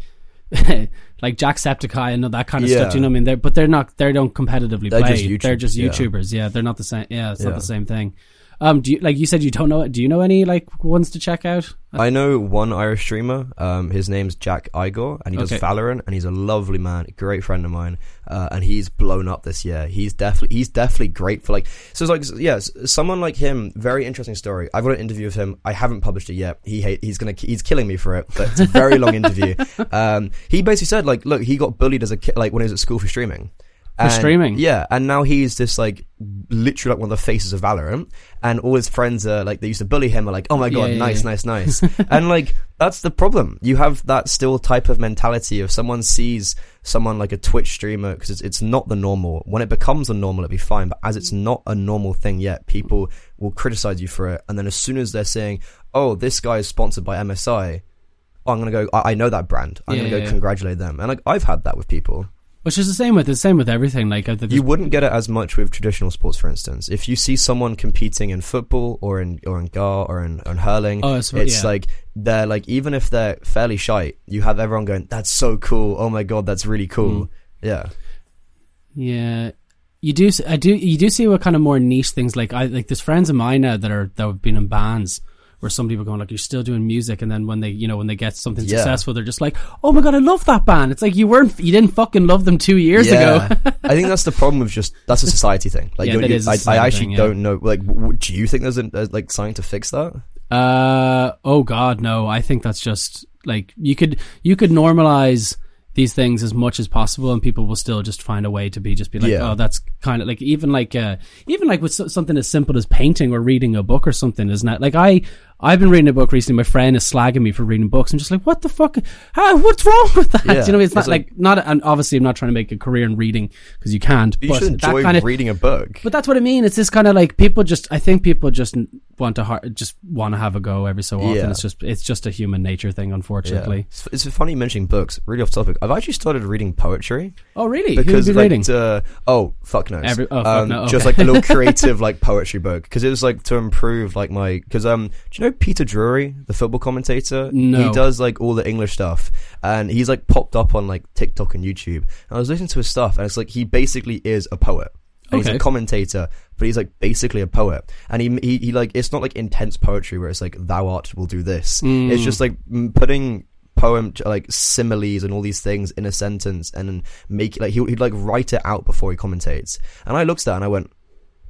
like Jacksepticeye and all that kind of Yeah. stuff. Do you know what I mean? They're, but they're not. They don't competitively They're play. just they're just. YouTubers. Yeah, they're not the same. Yeah, it's not the same thing. Um, do you like you said you don't know? It. Do you know any like ones to check out? I know one Irish streamer. Um, his name's Jack Igor, and he does Okay. Valorant, and he's a lovely man, a great friend of mine. Uh, and he's blown up this year. He's definitely he's definitely great for like. So it's like yes, someone like him. Very interesting story. I've got an interview with him. I haven't published it yet. He hate, he's gonna he's killing me for it, but it's a very long interview. Um, he basically said like, look, he got bullied as a kid, like when he was at school for streaming. And- streaming? yeah, and now he's just like literally like one of the faces of Valorant, and all his friends are like they used to bully him, are like, oh my god, Yeah, nice, yeah. nice, nice, and like that's the problem. You have that still type of mentality if someone sees someone like a Twitch streamer because it's it's not the normal. When it becomes the normal, it'll be fine, but as it's not a normal thing yet, people will criticize you for it, and then as soon as they're saying, oh, this guy is sponsored by MSI. Oh, I'm gonna go. I, I know that brand. I'm Yeah, gonna go congratulate them, and like I've had that with people. Which is the same with the same with everything. Like You wouldn't get it as much with traditional sports, for instance. If you see someone competing in football or in or in gar or in, in hurling, Oh, it's- it's yeah. like they're like even if they're fairly shy, you have everyone going, "That's so cool! Oh my god, that's really cool!" Mm. Yeah, Yeah, you do. I do. You do see what kind of more niche things like I like. There's friends of mine now that are that have been in bands where some people are going like you're still doing music, and then when they you know when they get something Yeah. successful, they're just like, oh my god, I love that band. It's like you weren't you didn't fucking love them two years yeah. ago. I think that's the problem with just that's a society thing. Like, Yeah, you- that you- is a I, I actually thing, don't know. Like, w- w- do you think there's, a, there's like something to fix that? Uh oh god no I think that's just like you could you could normalize these things as much as possible and people will still just find a way to be just be like Yeah. oh that's kind of like even like uh even like with so- something as simple as painting or reading a book or something isn't it like I I've been reading a book recently my friend is slagging me for reading books I'm just like what the fuck How, what's wrong with that Yeah. you know it's not like- like, not and obviously I'm not trying to make a career in reading because you can't You but should that enjoy kind of reading a book. but that's what I mean. It's this kind of like people just. I think people just want to just want to have a go every so often. Yeah. It's just it's just a human nature thing, Yeah. unfortunately. It's, it's funny you mentioning books. Really off topic. I've actually started reading poetry. Oh really? because Who have like reading? uh, oh fuck knows Every- oh, fuck um, no, just like a little creative like poetry book because it was like to improve like my because um do you know Peter Drury the football commentator? No. he does like all the English stuff and he's like popped up on like TikTok and YouTube. And I was listening to his stuff and it's like he basically is a poet. And he's a commentator but he's like basically a poet. And he, he he like it's not like intense poetry where it's like thou art will do this. Mm. it's just like putting poem like similes and all these things in a sentence and then make like he, he'd like write it out before he commentates. And i looked at that and i went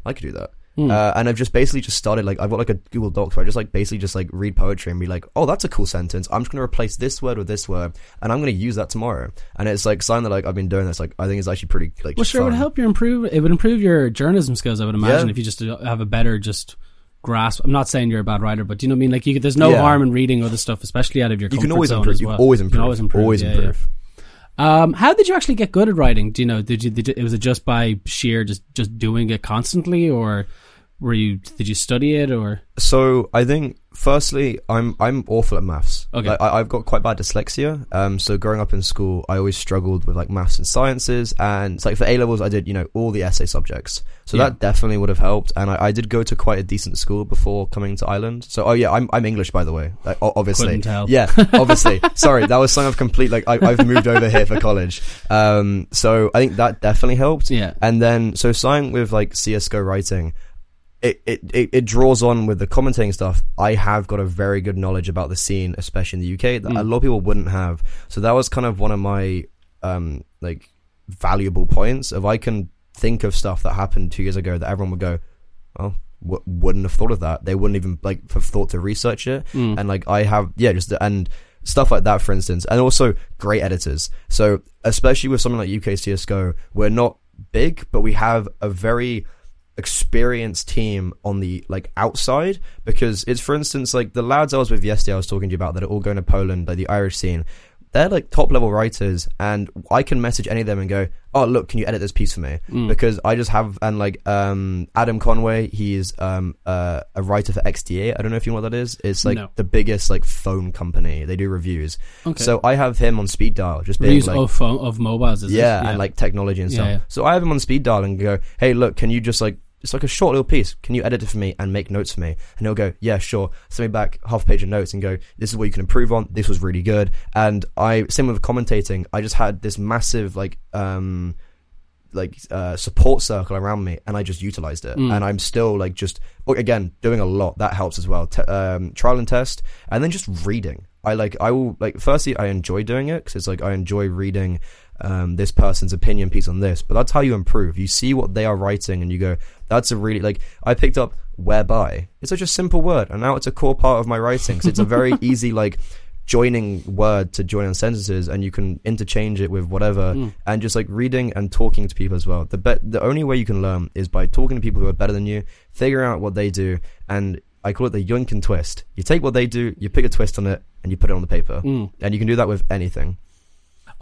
i could do that Uh, and I've just basically just started like I've got like a Google Docs where I just like basically just like read poetry and be like, oh, that's a cool sentence. I'm just gonna replace this word with this word, and I'm gonna use that tomorrow. And it's like something that like I've been doing this like I think it's actually pretty like Well, sure, it would help you improve. It would improve your journalism skills. I would imagine Yeah. if you just have a better just grasp. I'm not saying you're a bad writer, but do you know what I mean? Like, you, there's no Yeah. harm in reading other stuff, especially out of your. You can always zone improve. You well. can always You improve. always improve. Always yeah, yeah. improve. Um, how did you actually get good at writing? Do you know? Did you? Did it, was it just by sheer just just doing it constantly, or were you? Did you study it, or So I think firstly, I'm I'm awful at maths. Okay. Like, I, I've got quite bad dyslexia. Um, so growing up in school, I always struggled with like maths and sciences. And it's like for A levels, I did you know all the essay subjects. So Yeah. that definitely would have helped. And I, I did go to quite a decent school before coming to Ireland. So oh yeah, I'm I'm English by the way. Like, obviously, yeah, obviously. Sorry, that was something of complete. Like I, I've moved over here for college. Um, so I think that definitely helped. yeah? And then, so starting with like CSGO writing, it, it, it, it draws on with the commentating stuff. I have got a very good knowledge about the scene, especially in the UK, that a Mm. lot of people wouldn't have. So that was kind of one of my, um, like valuable points If I can think of stuff that happened two years ago that everyone would go, oh, w- wouldn't have thought of that. They wouldn't even like have thought to research it Mm. and like I have yeah just and stuff like that for instance and also great editors so especially with something like UK CS:GO we're not big but we have a very experienced team on the like outside because it's for instance like the lads I was with yesterday I was talking to you about that are all going to Poland like the Irish scene they're like top level writers and I can message any of them and go oh look can you edit this piece for me Mm. because I just have and like um Adam Conway he's um uh, a writer for XDA I don't know if you know what that is it's like No. the biggest like phone company they do reviews Okay. so I have him on speed dial just being Reviews like of phone, of mobiles, is it? yeah, and like technology and Yeah, stuff. yeah. So I have him on speed dial and go, hey, look, can you just like, it's like a short little piece. Can you edit it for me and make notes for me? And he'll go, yeah, sure. Send me back half a page of notes and go, this is what you can improve on. This was really good. And I, same with commentating, I just had this massive like, um, like uh, support circle around me, and I just utilized it. Mm. And I'm still like just again doing a lot. That helps as well. Te- um, trial and test, and then just reading. I like I will like firstly I enjoy doing it because it's like I enjoy reading um, this person's opinion piece on this. But that's how you improve. You see what they are writing, and you go, "That's a really like." I picked up whereby. It's such a simple word, and now it's a core part of my writing. So it's a very easy like joining word to join on sentences and you can interchange it with whatever Mm. and just like reading and talking to people as well the be- the only way you can learn is by talking to people who are better than you figuring out what they do and I call it the yoink and twist you take what they do you pick a twist on it and you put it on the paper Mm. and you can do that with anything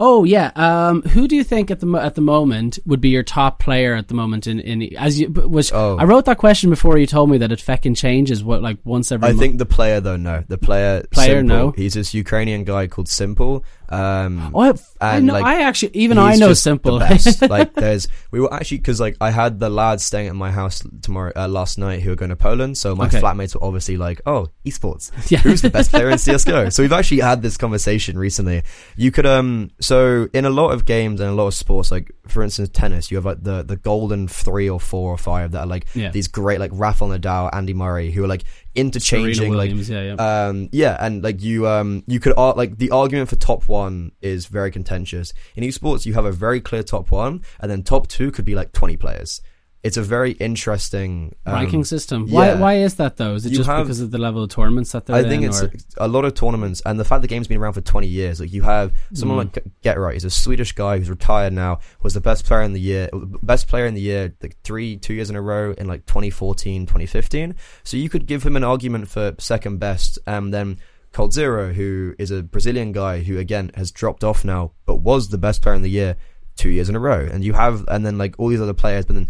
Oh yeah. Um, who do you think at the at the moment would be your top player at the moment in in as you? Oh. I wrote that question before you told me that it feckin' changes what like once every. I month. think the player though no the player Player, s1mple, no. he's this Ukrainian guy called s1mple um Oh, I, and, know. like, I actually even I know s1mple. The best. like there's we were actually because like I had the lads staying at my house tomorrow uh, last night who are going to Poland. So my Okay. flatmates were obviously like, "Oh, esports. Yeah. Who's the best player in CS:GO?" so we've actually had this conversation recently. You could um so in a lot of games and a lot of sports, like for instance tennis, you have like the the golden three or four or five that are like Yeah. these great like Rafael Nadal, Andy Murray, who are like interchanging Serena like yeah, yeah. um, yeah, and like you, um, you could ar- like the argument for top one is very contentious. In esports, you have a very clear top one, and then top two could be like twenty players. It's a very interesting um, ranking system. Why yeah. why is that though? Is it You just have- because of the level of tournaments that they're I think in? it's or? a lot of tournaments, and the fact the game's been around for 20 years. Like you have someone Mm. like GeT_RiGhT, he's a Swedish guy who's retired now, was the best player in the year, best player in the year, like three, two years in a row in like 2014, 2015. So you could give him an argument for second best, and then coldzera, who is a Brazilian guy who again has dropped off now, but was the best player in the year two years in a row. And you have, and then like all these other players, but then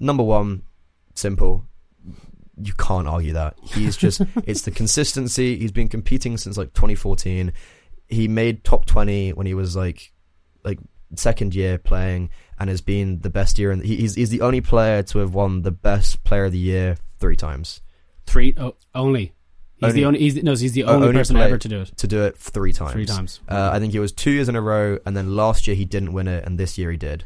number one, s1mple, you can't argue that. He's just it's the consistency. He's been competing since like 2014. He made top 20 when he was like like second year playing and has been the best year and he's he's the only player to have won the best player of the year 3 times. three oh, only. He's Only- the only. He's, no, he's the only, only person ever to do it. To do it 3 times. Three times. Uh, I think it was 2 years in a row and then last year he didn't win it and this year he did.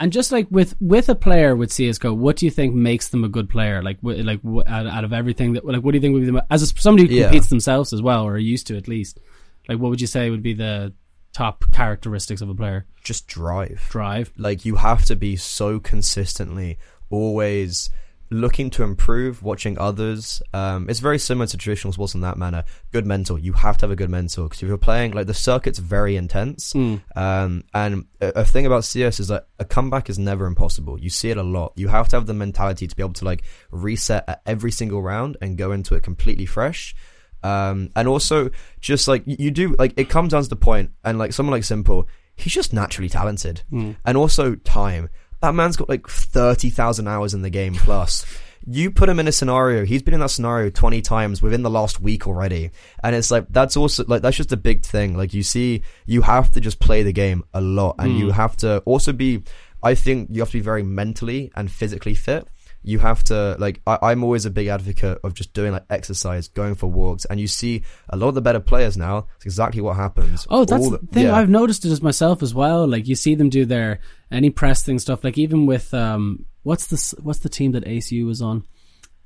And just like with with a player with CS:GO, what do you think makes them a good player? Like like out, out of everything that like what do you think would be the as a, somebody who Yeah. competes themselves as well or are used to at least? Like what would you say would be the top characteristics of a player? Just drive. Drive. like you have to be so consistently always looking to improve, watching others. Um, it's very similar to traditional sports in that manner. Good mentor. You have to have a good mentor because if you're playing, like the circuit's very intense. Mm. Um, and a, a thing about CS is that a comeback is never impossible. You see it a lot. You have to have the mentality to be able to like reset at every single round and go into it completely fresh. Um, and also just like you you do, like it comes down to the point, and like someone like s1mple, he's just naturally talented, Mm. and also time. That man's got like thirty thousand hours in the game plus. You put him in a scenario, he's been in that scenario 20 times within the last week already. And it's like, that's also, like, that's just a big thing. Like, you see, you have to just play the game a lot and you mm. have to also be, I think you have to be very mentally and physically fit. You have to, like, I, I'm always a big advocate of just doing like exercise, going for walks. And you see a lot of the better players now, it's exactly what happens. Oh, that's All the thing. yeah. I've noticed it as myself as well. Like you see them do their any press thing stuff. Like even with um, what's the s- what's the team that ACU was on,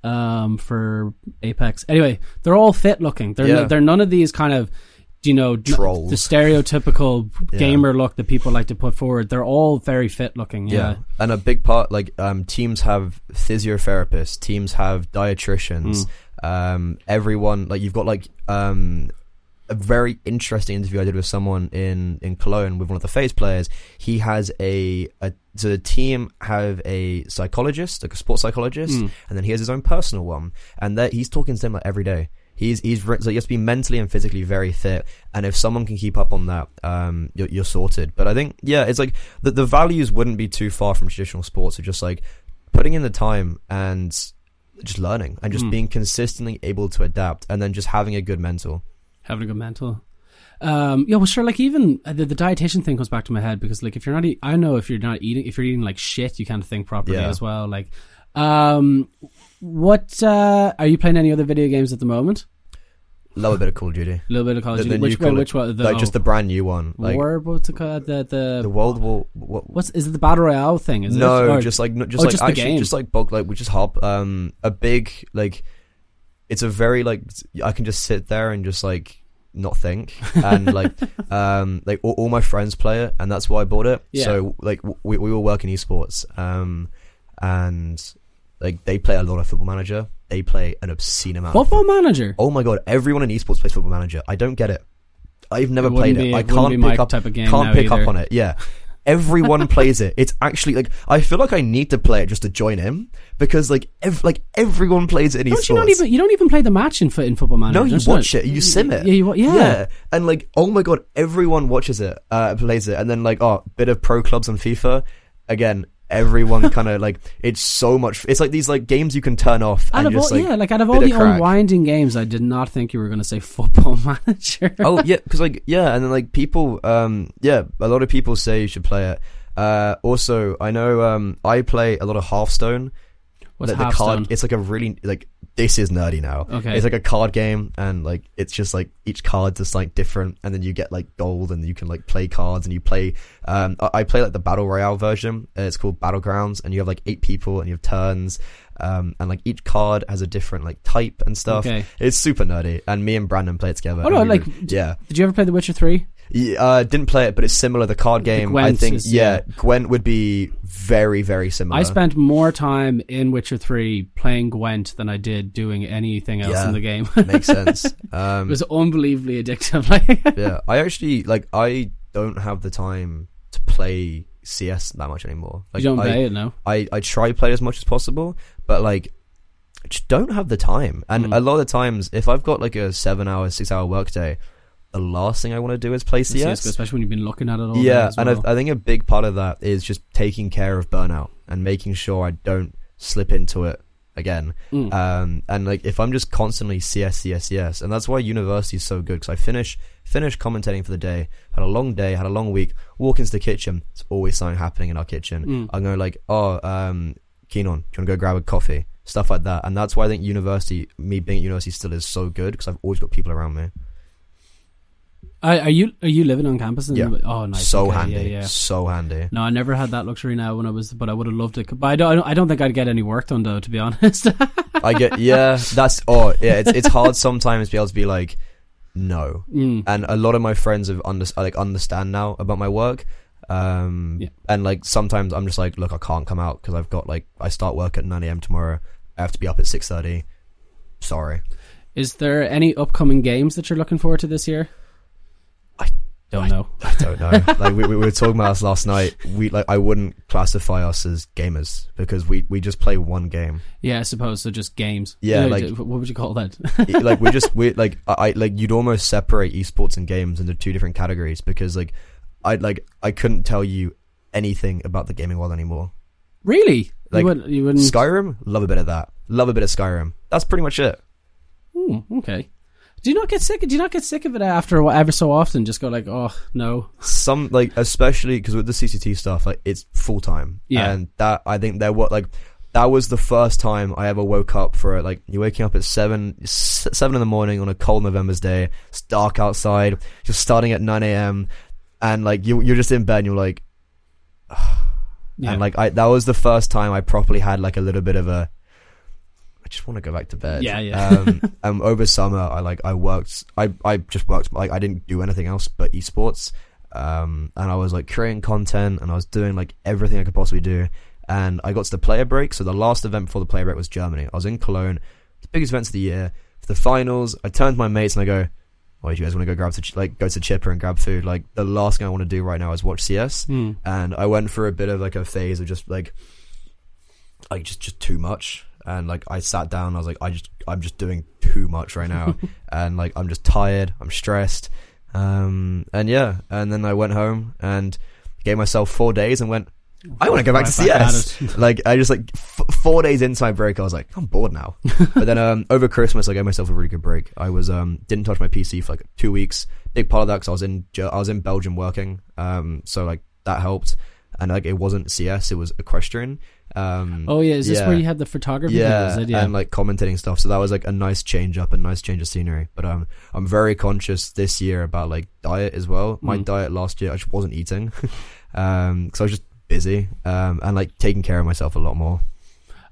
um, for Apex. Anyway, they're all fit looking. They're Yeah. they're none of these kind of you know Trolls. the stereotypical Yeah. gamer look that people like to put forward. They're all very fit looking. Yeah. Yeah. And a big part, like, um, teams have physiotherapists, teams have dietitians, um, everyone, like, you've got, like, um, a very interesting interview I did with someone in, in Cologne with one of the FaZe players. He has a, a, so the team have a psychologist, like a sports psychologist, and then he has his own personal one. And that he's talking to them like every day. He's he's so you have to be mentally and physically very fit, and if someone can keep up on that, um, you're, you're sorted. But I think yeah, it's like the the values wouldn't be too far from traditional sports of just like putting in the time and just learning and just being consistently able to adapt, and then just having a good mental. having a good mental. Um, yeah, well, sure. Like even uh, the, the dietitian thing comes back to my head because, like, if you're not, eat, I know if you're not eating, if you're eating like shit, you can't think properly Yeah. as well. Like, um, what uh, are you playing? Any other video games at the moment? Love a bit of Call of Duty. A little bit of Call of The- Duty. the Which new wait, Call of- which one? The, like just the brand new one, like war. What's it called? The the, the World War. What, what's is it? The battle royale thing? Is no, it? Or- just like no, just oh, like just the actually game. just like bulk like we just hop um a big like it's a very like I can just sit there and just like not think and like um like all, all my friends play it and that's why I bought it. Yeah. So like w- we we all work in esports um and like they play a lot of Football Manager. They play an obscene amount. of football manager. Oh my god, everyone in esports plays Football Manager. I don't get it. I've never It played it. be- I it can't pick up type of game can't pick up on it. Yeah. Everyone plays it. It's actually like I feel like I need to play it just to join in because like ev- like everyone plays it in Don't esports. you not even you don't even play the match in in football manager? no, you watch it. You sim it. Yeah, you, wa- yeah. and like oh my god, everyone watches it, uh, plays it, and then like oh, bit of pro clubs on FIFA. Again, everyone kind of like it's so much. It's like these like games you can turn off Out and of all, like yeah, like out of all the crack. unwinding games, I did not think you were going to say football manager. oh yeah, because like yeah, and then like people, um, yeah, a lot of people say you should play it. Uh, also, I know um, I play a lot of Hearthstone. What's Like, the card, it's like a really like this is nerdy now. Okay. it's like a card game, and like it's just like each card's just like different, and then you get like gold, and you can like play cards, and you play. Um, I, I play like the battle royale version. Uh, it's called Battlegrounds, and you have like eight people, and you have turns. Um, and like each card has a different like type and stuff. Okay. It's super nerdy, and me and Brandon play it together. Oh, no, we like, yeah, Did you ever play The Witcher Three? yeah, uh, didn't play it, but it's similar. The card game, I think, is- yeah, yeah. Gwent would be very, very similar. I spent more time in Witcher Three playing Gwent than I did doing anything else Yeah. in the game. makes sense. it Um, was unbelievably addictive. Like, yeah, I actually like. I don't have the time to play CS that much anymore. Like, you don't I, play it, no? I I try play as much as possible, but like, I just don't have the time. And Mm. a lot of the times, if I've got like a seven-hour, six-hour workday, the last thing I want to do is play CS. Especially when you've been looking at it all. yeah, and well. I, I think a big part of that is just taking care of burnout and making sure I don't slip into it again. Mm. Um, and like if I'm just constantly CS, CS, CS, and that's why university is so good because I finish finish commentating for the day, had a long day, had a long week, walk into the kitchen, it's always something happening in our kitchen. Mm. I'm going like, oh, um, Keenan, do you want to go grab a coffee? Stuff like that, and that's why I think university, me being at university, still is so good because I've always got people around me. I- are you are you living on campus? In Yeah. Oh, nice. so okay, handy, Yeah, yeah. so handy. No, I never had that luxury now when I was, but I would have loved it. But I don't, I don't, think I'd get any work done though, to be honest. I get yeah. That's oh yeah. It's it's hard sometimes to be able to be like no. Mm. And a lot of my friends have under, like understand now about my work. Um, Yeah. and like sometimes I'm just like, look, I can't come out because I've got like I start work at 9 a.m. tomorrow. I have to be up at six thirty. Sorry. Is there any upcoming games that you're looking forward to this year? I don't know. I don't know. like we, we were talking about this last night. We like I wouldn't classify us as gamers because we, we just play one game. Yeah, I suppose so. Just games. Yeah, You like- what would you call that? Like we just we like I I- like you'd almost separate esports and games into two different categories because like I like I couldn't tell you anything about the gaming world anymore. really? Like, you wouldn't? You wouldn't Skyrim, love a bit of that. Love a bit of Skyrim. That's pretty much it. Hmm, okay. Do you not get sick? Do you not get sick of it after ever so often? Just go like, oh no. Some like especially because with the CCT stuff, like it's full time. Yeah. and that I think there what like that was the first time I ever woke up for it. Like you're waking up at seven seven in the morning on a cold November's day. It's dark outside. Just starting at nine a.m. and like you you're just in bed and you're like Yeah. and like I that was the first time I properly had like a little bit of a I just want to go back to bed. Yeah, yeah. um, um, over summer, I like I worked. I I just worked. Like I didn't do anything else but esports. Um, and I was like creating content, and I was doing like everything I could possibly do. And I got to the player break. So the last event before the player break was Germany. I was in Cologne, the biggest event of the year. For the finals, I turned to my mates and I go, "Why do you guys want to go grab to ch- like go to Chipper and grab food? Like the last thing I want to do right now is watch CS." Hmm. and I went for a bit of like a phase of just like like just just too much and like I sat down I was like I just I'm just doing too much right now. And like I'm just tired I'm stressed um and yeah and then I went home and gave myself 4 days and went I want to go back to CS like I just like f- 4 days into my break I was like I'm bored now. But then um over Christmas I gave myself a really good break. I was um didn't touch my PC for like 2 weeks. Big part of that cuz I was in I was in Belgium working um so like that helped. And like it wasn't CS it was equestrian um Oh yeah, is this yeah. where you had the photography? yeah, thing, is it? yeah. and like commentating stuff. So that was like a nice change up, a nice change of scenery. But um, I'm very conscious this year about like diet as well. My Mm. diet last year, I just wasn't eating, um, because I was just busy, um, and like taking care of myself a lot more.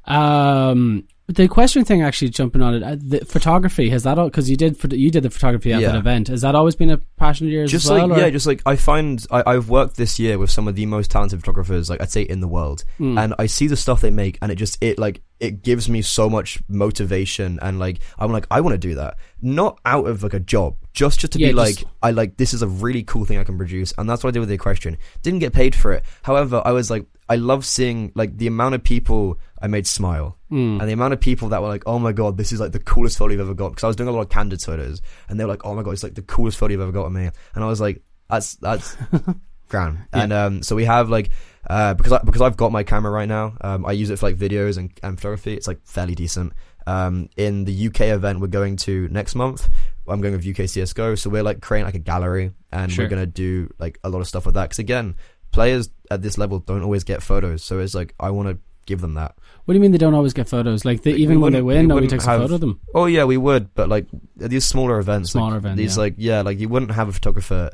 Um, the equestrian thing actually jumping on it. Uh, the photography has that all because you did you did the photography at Yeah. that event. Has that always been a passion of yours Just as well? like or- yeah, just like I find I, I've worked this year with some of the most talented photographers, like I'd say in the world, Mm. and I see the stuff they make, and it just it like it gives me so much motivation, and like I'm like I want to do that, not out of like a job, just just to Yeah, be just- like I like this is a really cool thing I can produce, and that's what I did with the equestrian. Didn't get paid for it, however, I was like I love seeing like the amount of people I made smile, Mm. and the amount of people that were like, "Oh my god, this is like the coolest photo you've ever got," because I was doing a lot of candid photos, and they were like, "Oh my god, it's like the coolest photo you've ever got of me," and I was like, "That's that's grand." Yeah. And um, so we have like uh, because I, because I've got my camera right now, um, I use it for like videos and, and photography. It's like fairly decent. Um, in the UK event we're going to next month, I'm going with UK CS:GO, so we're like creating like a gallery, and Sure. we're gonna do like a lot of stuff with that. Because again, players at this level don't always get photos, so it's like I want to give them that. What do you mean they don't always get photos? Like they, Like, even when they win, nobody takes a photo of them. Oh yeah, we would, but like at these smaller events, Smaller like, event, these yeah. like yeah, like you wouldn't have a photographer.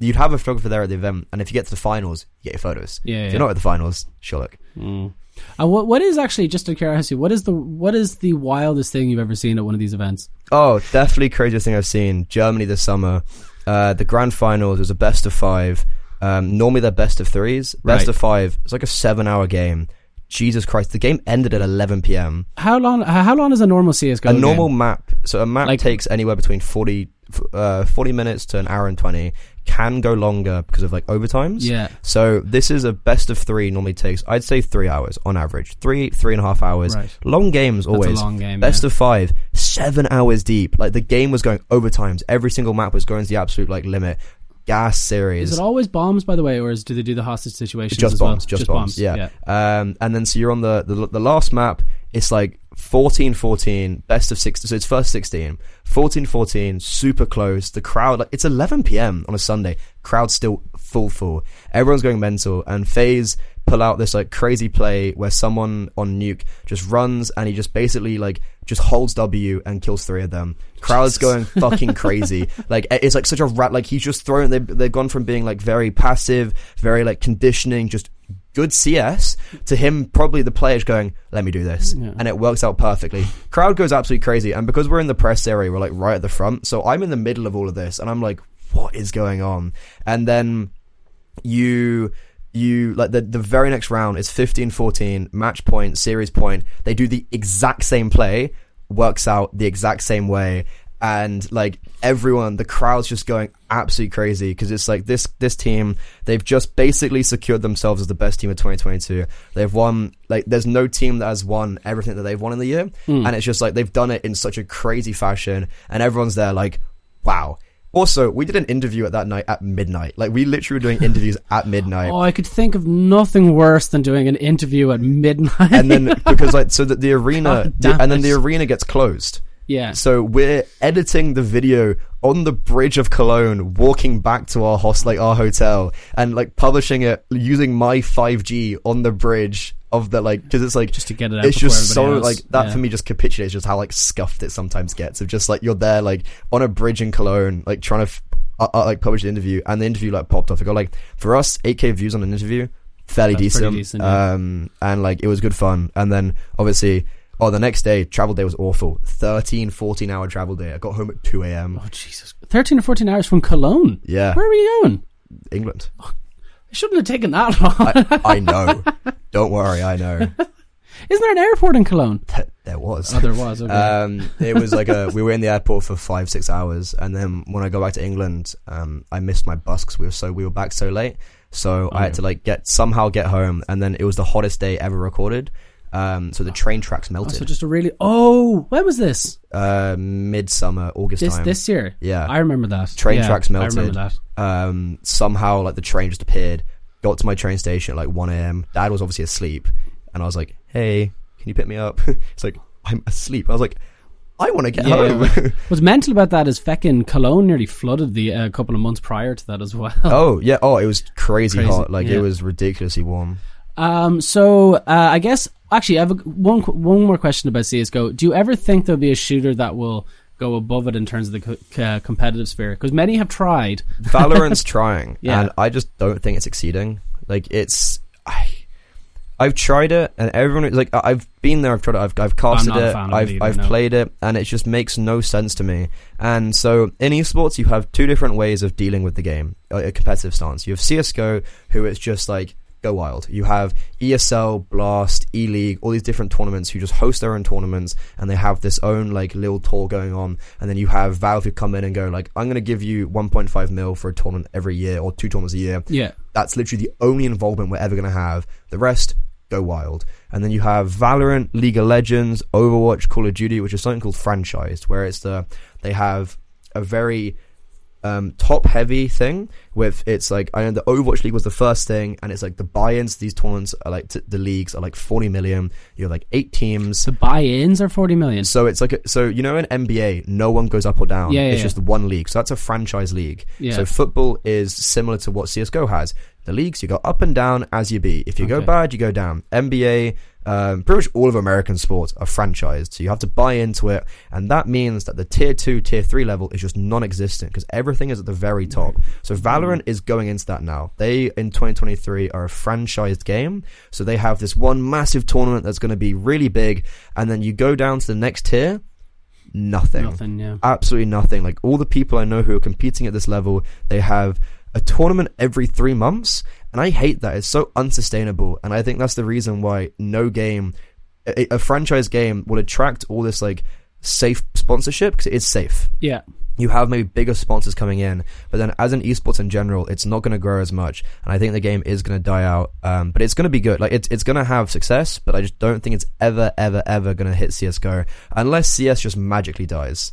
You'd have a photographer there at the event, and if you get to the finals, you get your photos. Yeah, If yeah. you're not at the finals, sure look. Mm. And what what is actually just out of curiosity? What is the what is the wildest thing you've ever seen at one of these events? Oh, definitely craziest thing I've seen. Germany this summer. Uh, the grand finals was a best of five. Um, normally they're best of threes. Best Right. of five. It's like a seven-hour game. Jesus Christ! The game ended at 11 p.m. How long how long is a normal CS:GO? a game? normal map. So a map Like- takes anywhere between 40, f- uh, 40 minutes to an hour and 20. Can go longer because of like overtimes. Yeah. So this is a best of three. Normally takes I'd say three hours on average. Three three and a half hours. Right. Long games That's always. a long game. Best yeah. of five, seven hours deep. Like the game was going overtimes. Every single map was going to the absolute like limit. Gas series. Is it always bombs, by the way, or is, do they do the hostage situations? just as well? bombs, just, bombs, Yeah. yeah. Um, and then so you're on the, the the last map. It's like 14 14, best of six. So it's first 16, 14 14, super close. The crowd, like it's 11 p.m. on a Sunday. Crowd still full full. Everyone's going mental. And FaZe pull out this like crazy play where someone on nuke just runs and he just basically like just holds W and kills three of them. Crowd's going fucking crazy. Like it's like such a rat. Like he's just thrown. They they've gone from being like very passive, very like conditioning, just good CS to him probably the players going, let me do this, Yeah. and it works out perfectly. Crowd goes absolutely crazy, and because we're in the press area, we're like right at the front. So I'm in the middle of all of this, and I'm like, what is going on? And then you you like the the very next round is 15-14 match point series point. They do the exact same play works out the exact same way. And like everyone the crowd's just going absolutely crazy because it's like this this team they've just basically secured themselves as the best team of 2022 they've won like there's no team that has won everything that they've won in the year. Hmm. And it's just like they've done it in such a crazy fashion. And everyone's there like wow also we did an interview at that night at midnight. Like we literally were doing interviews at midnight. Oh, I could think of nothing worse than doing an interview at midnight. and then because like so that the arena God the- and then the arena gets closed yeah, so we're editing the video on the bridge of Cologne, walking back to our host, like our hotel, and like publishing it using my 5G on the bridge of the like because it's like just to get it out. it's just so else. like that Yeah. for me just capitulates just how like scuffed it sometimes gets of just like you're there like on a bridge in Cologne like trying to f- uh, uh, like publish the interview and the interview like popped off. It got like for us 8k views on an interview, fairly That's decent. decent, yeah. Um, and like it was good fun. And then obviously. Oh, the next day, travel day was awful. 13, 14 hour travel day. I got home at 2 a.m. Oh Jesus! Thirteen or fourteen hours from Cologne. Yeah, Where were you going? England. I shouldn't have taken that long. I, I know. Don't worry, I know. Isn't there an airport in Cologne? Th- There was. Oh, there was. Okay. Um, it was like a we were in the airport for five six hours, and then when I go back to England, um, I missed my bus because we were so we were back so late. So I had to like get somehow get home, and then it was the hottest day ever recorded. Um, so the train tracks Oh, melted. so just a really. Oh, when was this? uh, midsummer August This time. this year. Yeah. I remember that. Train Yeah, tracks I melted. remember that. um, somehow like the train just appeared. Got to my train station at like 1 a.m. Dad was obviously asleep, and I was like, "Hey, can you pick me up?" it's like I'm asleep. I was like, "I want to get Yeah, home." What's mental about that is feckin' Cologne nearly flooded the uh, couple of months prior to that as well. oh yeah. Oh, it was crazy, Crazy, hot. Like yeah. it was ridiculously warm. Um, so uh, I guess actually I have a, one one more question about CS:GO. Do you ever think there'll be a shooter that will go above it in terms of the co- uh, competitive sphere? Because many have tried. Valorant's trying, Yeah. and I just don't think it's succeeding. Like it's, I, I've tried it, and everyone like, I've been there, I've tried it, I've, I've casted it, fan of it I've, either, I've no. played it, and it just makes no sense to me. And so in esports, you have two different ways of dealing with the game, uh, a competitive stance. You have CS:GO, who it's just like go wild. You have ESL, Blast, E League, all these different tournaments who just host their own tournaments, and they have this own like little tour going on. And then you have Valve who come in and go like, I'm going to give you 1.5 mil for a tournament every year or two tournaments a year. Yeah. That's literally the only involvement we're ever going to have. The rest, go wild. And then you have Valorant, League of Legends, Overwatch, Call of Duty, which is something called franchised, where it's the they have a very um, top heavy thing with it's like I know the Overwatch League was the first thing, and it's like the buy-ins these tournaments are like t- the leagues are like 40 million. You have like eight teams. The buy-ins are forty million. So it's like a, so you know in NBA no one goes up or down. Yeah, yeah, it's yeah. just one league. So that's a franchise league. Yeah. So football is similar to what CS:GO has. The leagues you go up and down as you be. If you go bad, you go down. NBA, um, pretty much all of American sports are franchised, so you have to buy into it, and that means that the tier two, tier three level is just non-existent because everything is at the very top. So Valorant is going into that now. They in 2023 are a franchised game, so they have this one massive tournament that's going to be really big, and then you go down to the next tier, nothing Nothing. Yeah. absolutely nothing. Like all the people I know who are competing at this level, they have a tournament every three months, and I hate that. It's so unsustainable, and I think that's the reason why no game, a, a franchise game, will attract all this like safe sponsorship because it is safe. Yeah. You have maybe bigger sponsors coming in, but then as an esports in general, it's not going to grow as much, and I think the game is going to die out. Um, but it's going to be good. Like it's it's going to have success, but I just don't think it's ever ever ever going to hit CS:GO unless CS just magically dies.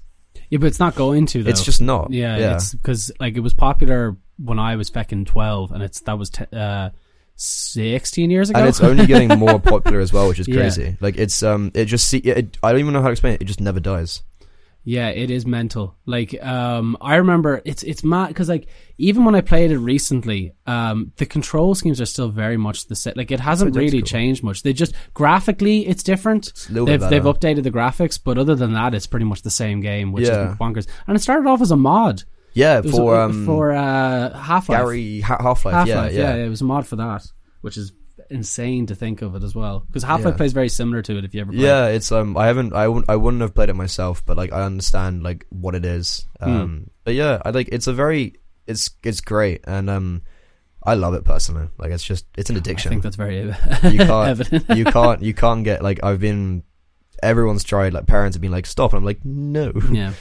Yeah, but it's not going to. Though. It's just not. Yeah, yeah. it's because like it was popular when I was feckin' twelve, and it's that was te- uh, sixteen years ago. and it's only getting more popular as well, which is Yeah. crazy. Like it's um, it just see, it, I don't even know how to explain it. It just never dies. Yeah, it is mental. Like, um, I remember it's it's mad because like even when I played it recently, um, the control schemes are still very much the same. Like, it hasn't really changed much. They just graphically it's different. little they've they've updated the graphics, but other than that, it's pretty much the same game, which Yeah. is bonkers. And it started off as a mod Yeah, It for a- um, for uh, Half Life. Gary ha- Half Life. Yeah, yeah, yeah, it was a mod for that, which is insane to think of it as well. Because Half Life Yeah. plays very similar to it. If you ever. Yeah, it's um, I haven't, I wouldn't, I wouldn't have played it myself, but like I understand like what it is. Hmm. Um, but yeah, I like it's a very, it's it's great, and um, I love it personally. Like it's just it's an addiction. I think that's very you can't evident. you can't you can't get like I've been everyone's tried like parents have been like stop and I'm like no. yeah.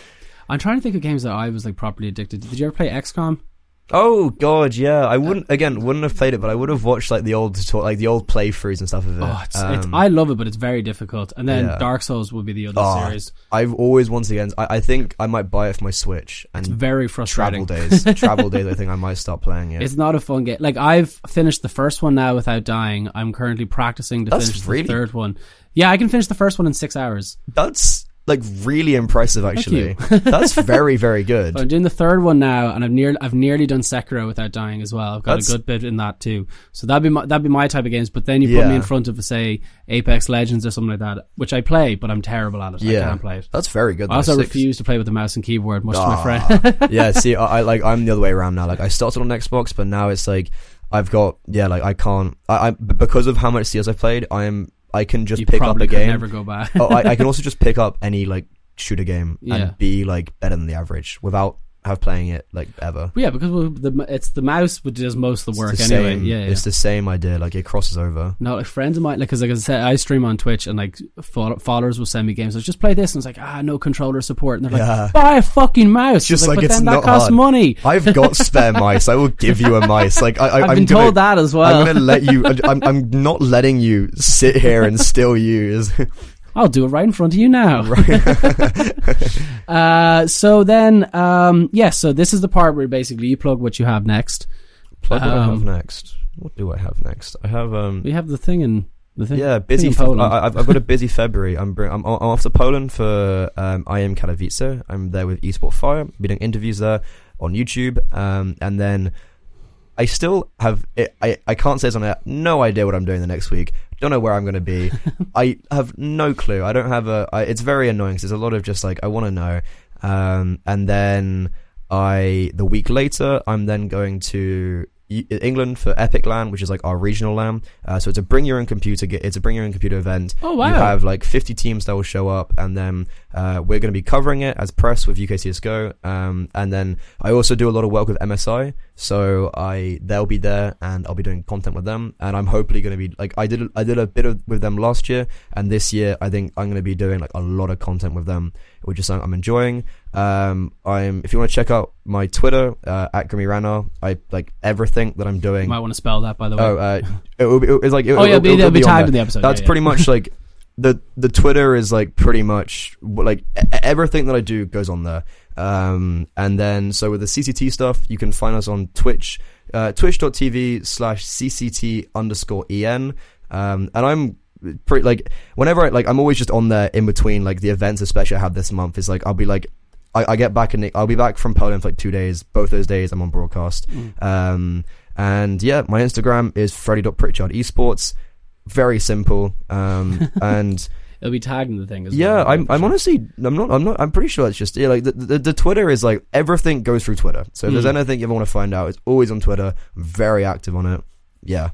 I'm trying to think of games that I was like properly addicted to. Did you ever play XCOM? Oh god, yeah. I wouldn't again wouldn't have played it, but I would have watched like the old like the old playthroughs and stuff of it. Oh, it's, it's, Um, I love it, but it's very difficult. And then yeah. Dark Souls would be the other Oh, series. I've always once again I, I think I might buy it for my Switch It's and very travel frustrating. days. travel days I think I might start playing it. It's not a fun game. Like I've finished the first one now without dying. I'm currently practicing to That's finish really- the third one. Yeah, I can finish the first one in six hours. That's like really impressive actually. That's very very good. But I'm doing the third one now, and I've nearly I've nearly done Sekiro without dying as well. I've got That's- a good bit in that too. So that'd be my, that'd be my type of games. But then you put me in front of say Apex Legends or something like that, which I play, but I'm terrible at it. Yeah. I can't play it. That's very good. I also. Six- refuse to play with the mouse and keyboard, much to my Ah. friend. yeah, see, I, I like I'm the other way around now. Like I started on Xbox, but now it's like I've got yeah, like I can't. I, I because of how much CS I've played, I am I can just you pick up a game. never go back. oh, I, I can also just pick up any like shooter game Yeah. and be like better than the average without have playing it like ever. yeah, because the it's the mouse which does most of the work it's the anyway. same, yeah, yeah. it's the same idea. Like it crosses over. No, like friends of mine, like, cause like I said, I stream on Twitch and like followers will send me games. Like, just play this, and it's like, ah, no controller support, and they're Yeah. like, buy a fucking mouse. Just like but it's then that costs hard. money. I've got spare mice. I will give you a mice. Like I, I, I've I'm been gonna, told that as well. I'm gonna let you. I'm, I'm not letting you sit here and still use. I'll do it right in front of you now. uh, so then, um, yes, so this is the part where basically you plug what you have next. Plug what I have Um, next. What do I have next? I have um. We have the thing in the thing. Yeah, thing busy. in Fe- I, I've, I've got a busy February. I'm bring, I'm, I'm off to Poland for um, IEM Katowice. I'm there with Esport Fire. Be doing interviews there on YouTube, um, and then I still have. It, I I can't say this on air. No idea what I'm doing the next week. Don't know where I'm going to be. I have no clue. I don't have a. I, it's very annoying. 'cause there's a lot of just like I want to know, um, and then I the week later I'm then going to England for Epic LAN, which is like our regional LAN. Uh, so it's a bring your own computer. It's a bring your own computer event. oh wow! You have like 50 teams that will show up, and then uh, we're going to be covering it as press with UK CS:GO. Um, and then I also do a lot of work with MSI, so I they'll be there, and I'll be doing content with them. And I'm hopefully going to be like I did I did a bit of with them last year, and this year I think I'm going to be doing like a lot of content with them, which is something I'm enjoying. Um, I'm if you want to check out my Twitter uh, at GrimyRannarr, I like everything that I'm doing. you might want to spell that by the way. Oh, uh, it will be, it's like it, oh yeah, it'll, it'll, it'll it'll be on tagged in the episode. That's yeah, pretty much like the the Twitter is like pretty much like everything that I do goes on there. Um, and then so with the CCT stuff, you can find us on Twitch, uh, twitch.tv slash CCT underscore en. Um, and I'm pretty like whenever I like I'm always just on there in between like the events, especially I have this month. Is like I'll be like. I, I get back and I'll be back from Poland for like two days. Both those days I'm on broadcast. Mm. Um, and yeah, my Instagram is freddy.pritchard esports. Very simple. Um, and It'll be tagged in the thing as yeah, well. I'm, I'm sure. honestly, I'm not, I'm not, I'm pretty sure it's just, yeah, like the, the, the Twitter is like everything goes through Twitter. So if there's Mm. anything you ever want to find out, it's always on Twitter. I'm very active on it. Yeah.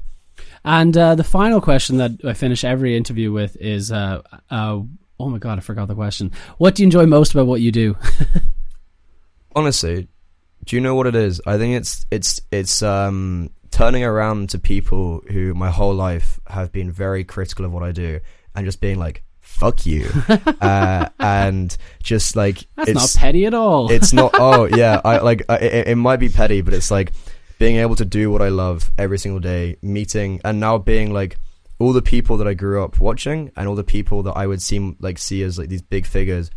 And uh, the final question that I finish every interview with is, uh, uh, oh my god, I forgot the question. What do you enjoy most about what you do? Honestly, do you know what it is? I think it's, it's, it's, um, turning around to people who my whole life have been very critical of what I do and just being like, fuck you. uh, and just like, That's it's, not petty at all. it's not oh yeah i like I, it, it might be petty but it's like being able to do what i love every single day meeting and now being like all the people that i grew up watching and all the people that i would seem like see as like these big figures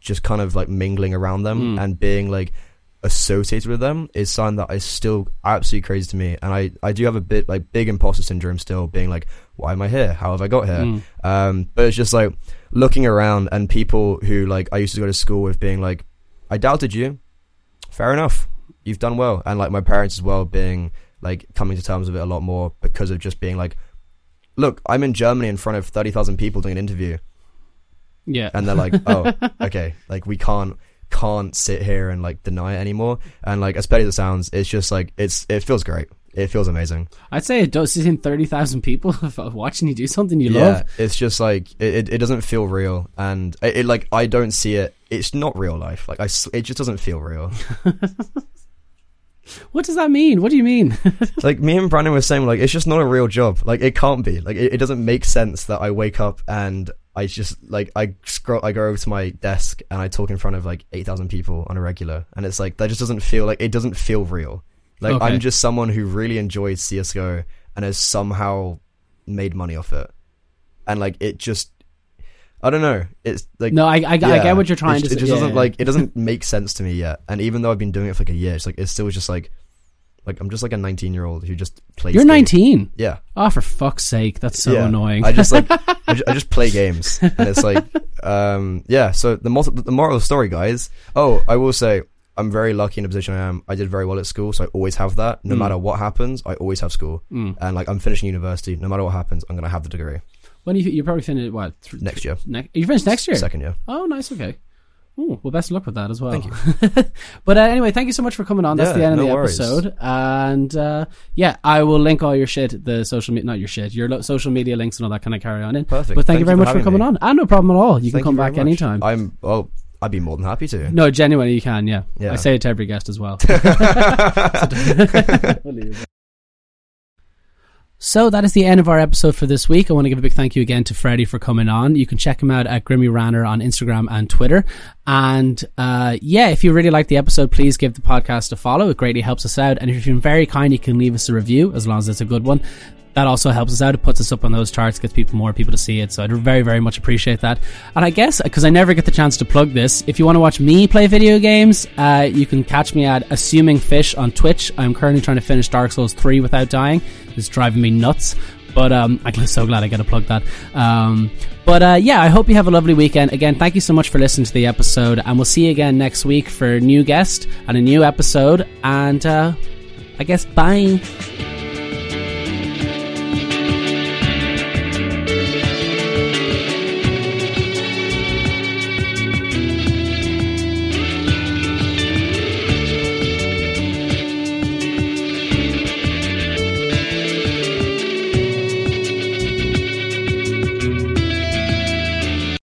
just kind of like mingling around them Mm. and being like associated with them is something that is still absolutely crazy to me and i i do have a bit like big imposter syndrome still being like why am i here how have i got here Mm. um, but it's just like looking around and people who like I used to go to school with being like, I doubted you. Fair enough. You've done well. And like my parents as well being like coming to terms with it a lot more because of just being like, look, I'm in Germany in front of 30,000 people doing an interview. Yeah. And they're like, oh, okay. Like we can't, can't sit here and like deny it anymore. And like as petty as it sounds, it's just like, it's, it feels great. It feels amazing. I'd say it does. Seeing thirty thousand people watching you do something you yeah, love. it's just like it, it, doesn't feel real, and it, it like I don't see it. It's not real life. Like I, it just doesn't feel real. What does that mean? What do you mean? like me and Brandon were saying, like it's just not a real job. Like it can't be. Like it, it doesn't make sense that I wake up and I just like I scroll, I go over to my desk and I talk in front of like eight thousand people on a regular, and it's like that just doesn't feel like it doesn't feel real. Like Okay. I'm just someone who really enjoys CS:GO and has somehow made money off it, and like it just. I don't know. It's like no, I, I, I get what you're trying it, to It just Yeah, doesn't yeah. like it doesn't make sense to me yet. And even though I've been doing it for like a year, it's like it's still just like like I'm just like a 19 year old who just plays. You're games. 19. Yeah, Oh, for fuck's sake. That's so yeah. annoying. I just like I, just, I just play games, and it's like um yeah. So the mot- the moral of the story, guys. Oh, I will say. I'm very lucky in the position I am. I did very well at school, so I always have that. No Mm. matter what happens, I always have school. Mm. And like I'm finishing university, no matter what happens, I'm gonna have the degree When you you're probably finish what th- next year, ne- you finish next year. second year. Oh, nice. Okay. Ooh, well, best of luck with that as well. Thank you. but uh, anyway, thank you so much for coming on. That's Yeah, the end of the worries. episode. And uh, yeah, I will link all your shit, the social media, not your shit, your lo- social media links and all that kind of carry on in. Perfect. But thank, you very much for coming me. on. And no problem at all. You can come very back much. anytime. I'm well. I'd be more than happy to. no, genuinely, you can. Yeah. Yeah. I say it to every guest as well. So that is the end of our episode for this week. I want to give a big thank you again to Freddie for coming on. You can check him out at GrimyRannarr on Instagram and Twitter. And uh, yeah, if you really like the episode, please give the podcast a follow. It greatly helps us out. And if you've been very kind, you can leave us a review as long as it's a good one. That also helps us out. It puts us up on those charts, gets people more people to see it. So I'd very, very much appreciate that. And I guess because I never get the chance to plug this, if you want to watch me play video games, uh, you can catch me at Assuming Fish on Twitch. I'm currently trying to finish Dark Souls 3 without dying. It's driving me nuts. But um, I'm so glad I got to plug that. Um, but uh, yeah, I hope you have a lovely weekend. Again, thank you so much for listening to the episode, and we'll see you again next week for a new guest and a new episode. And uh, I guess bye.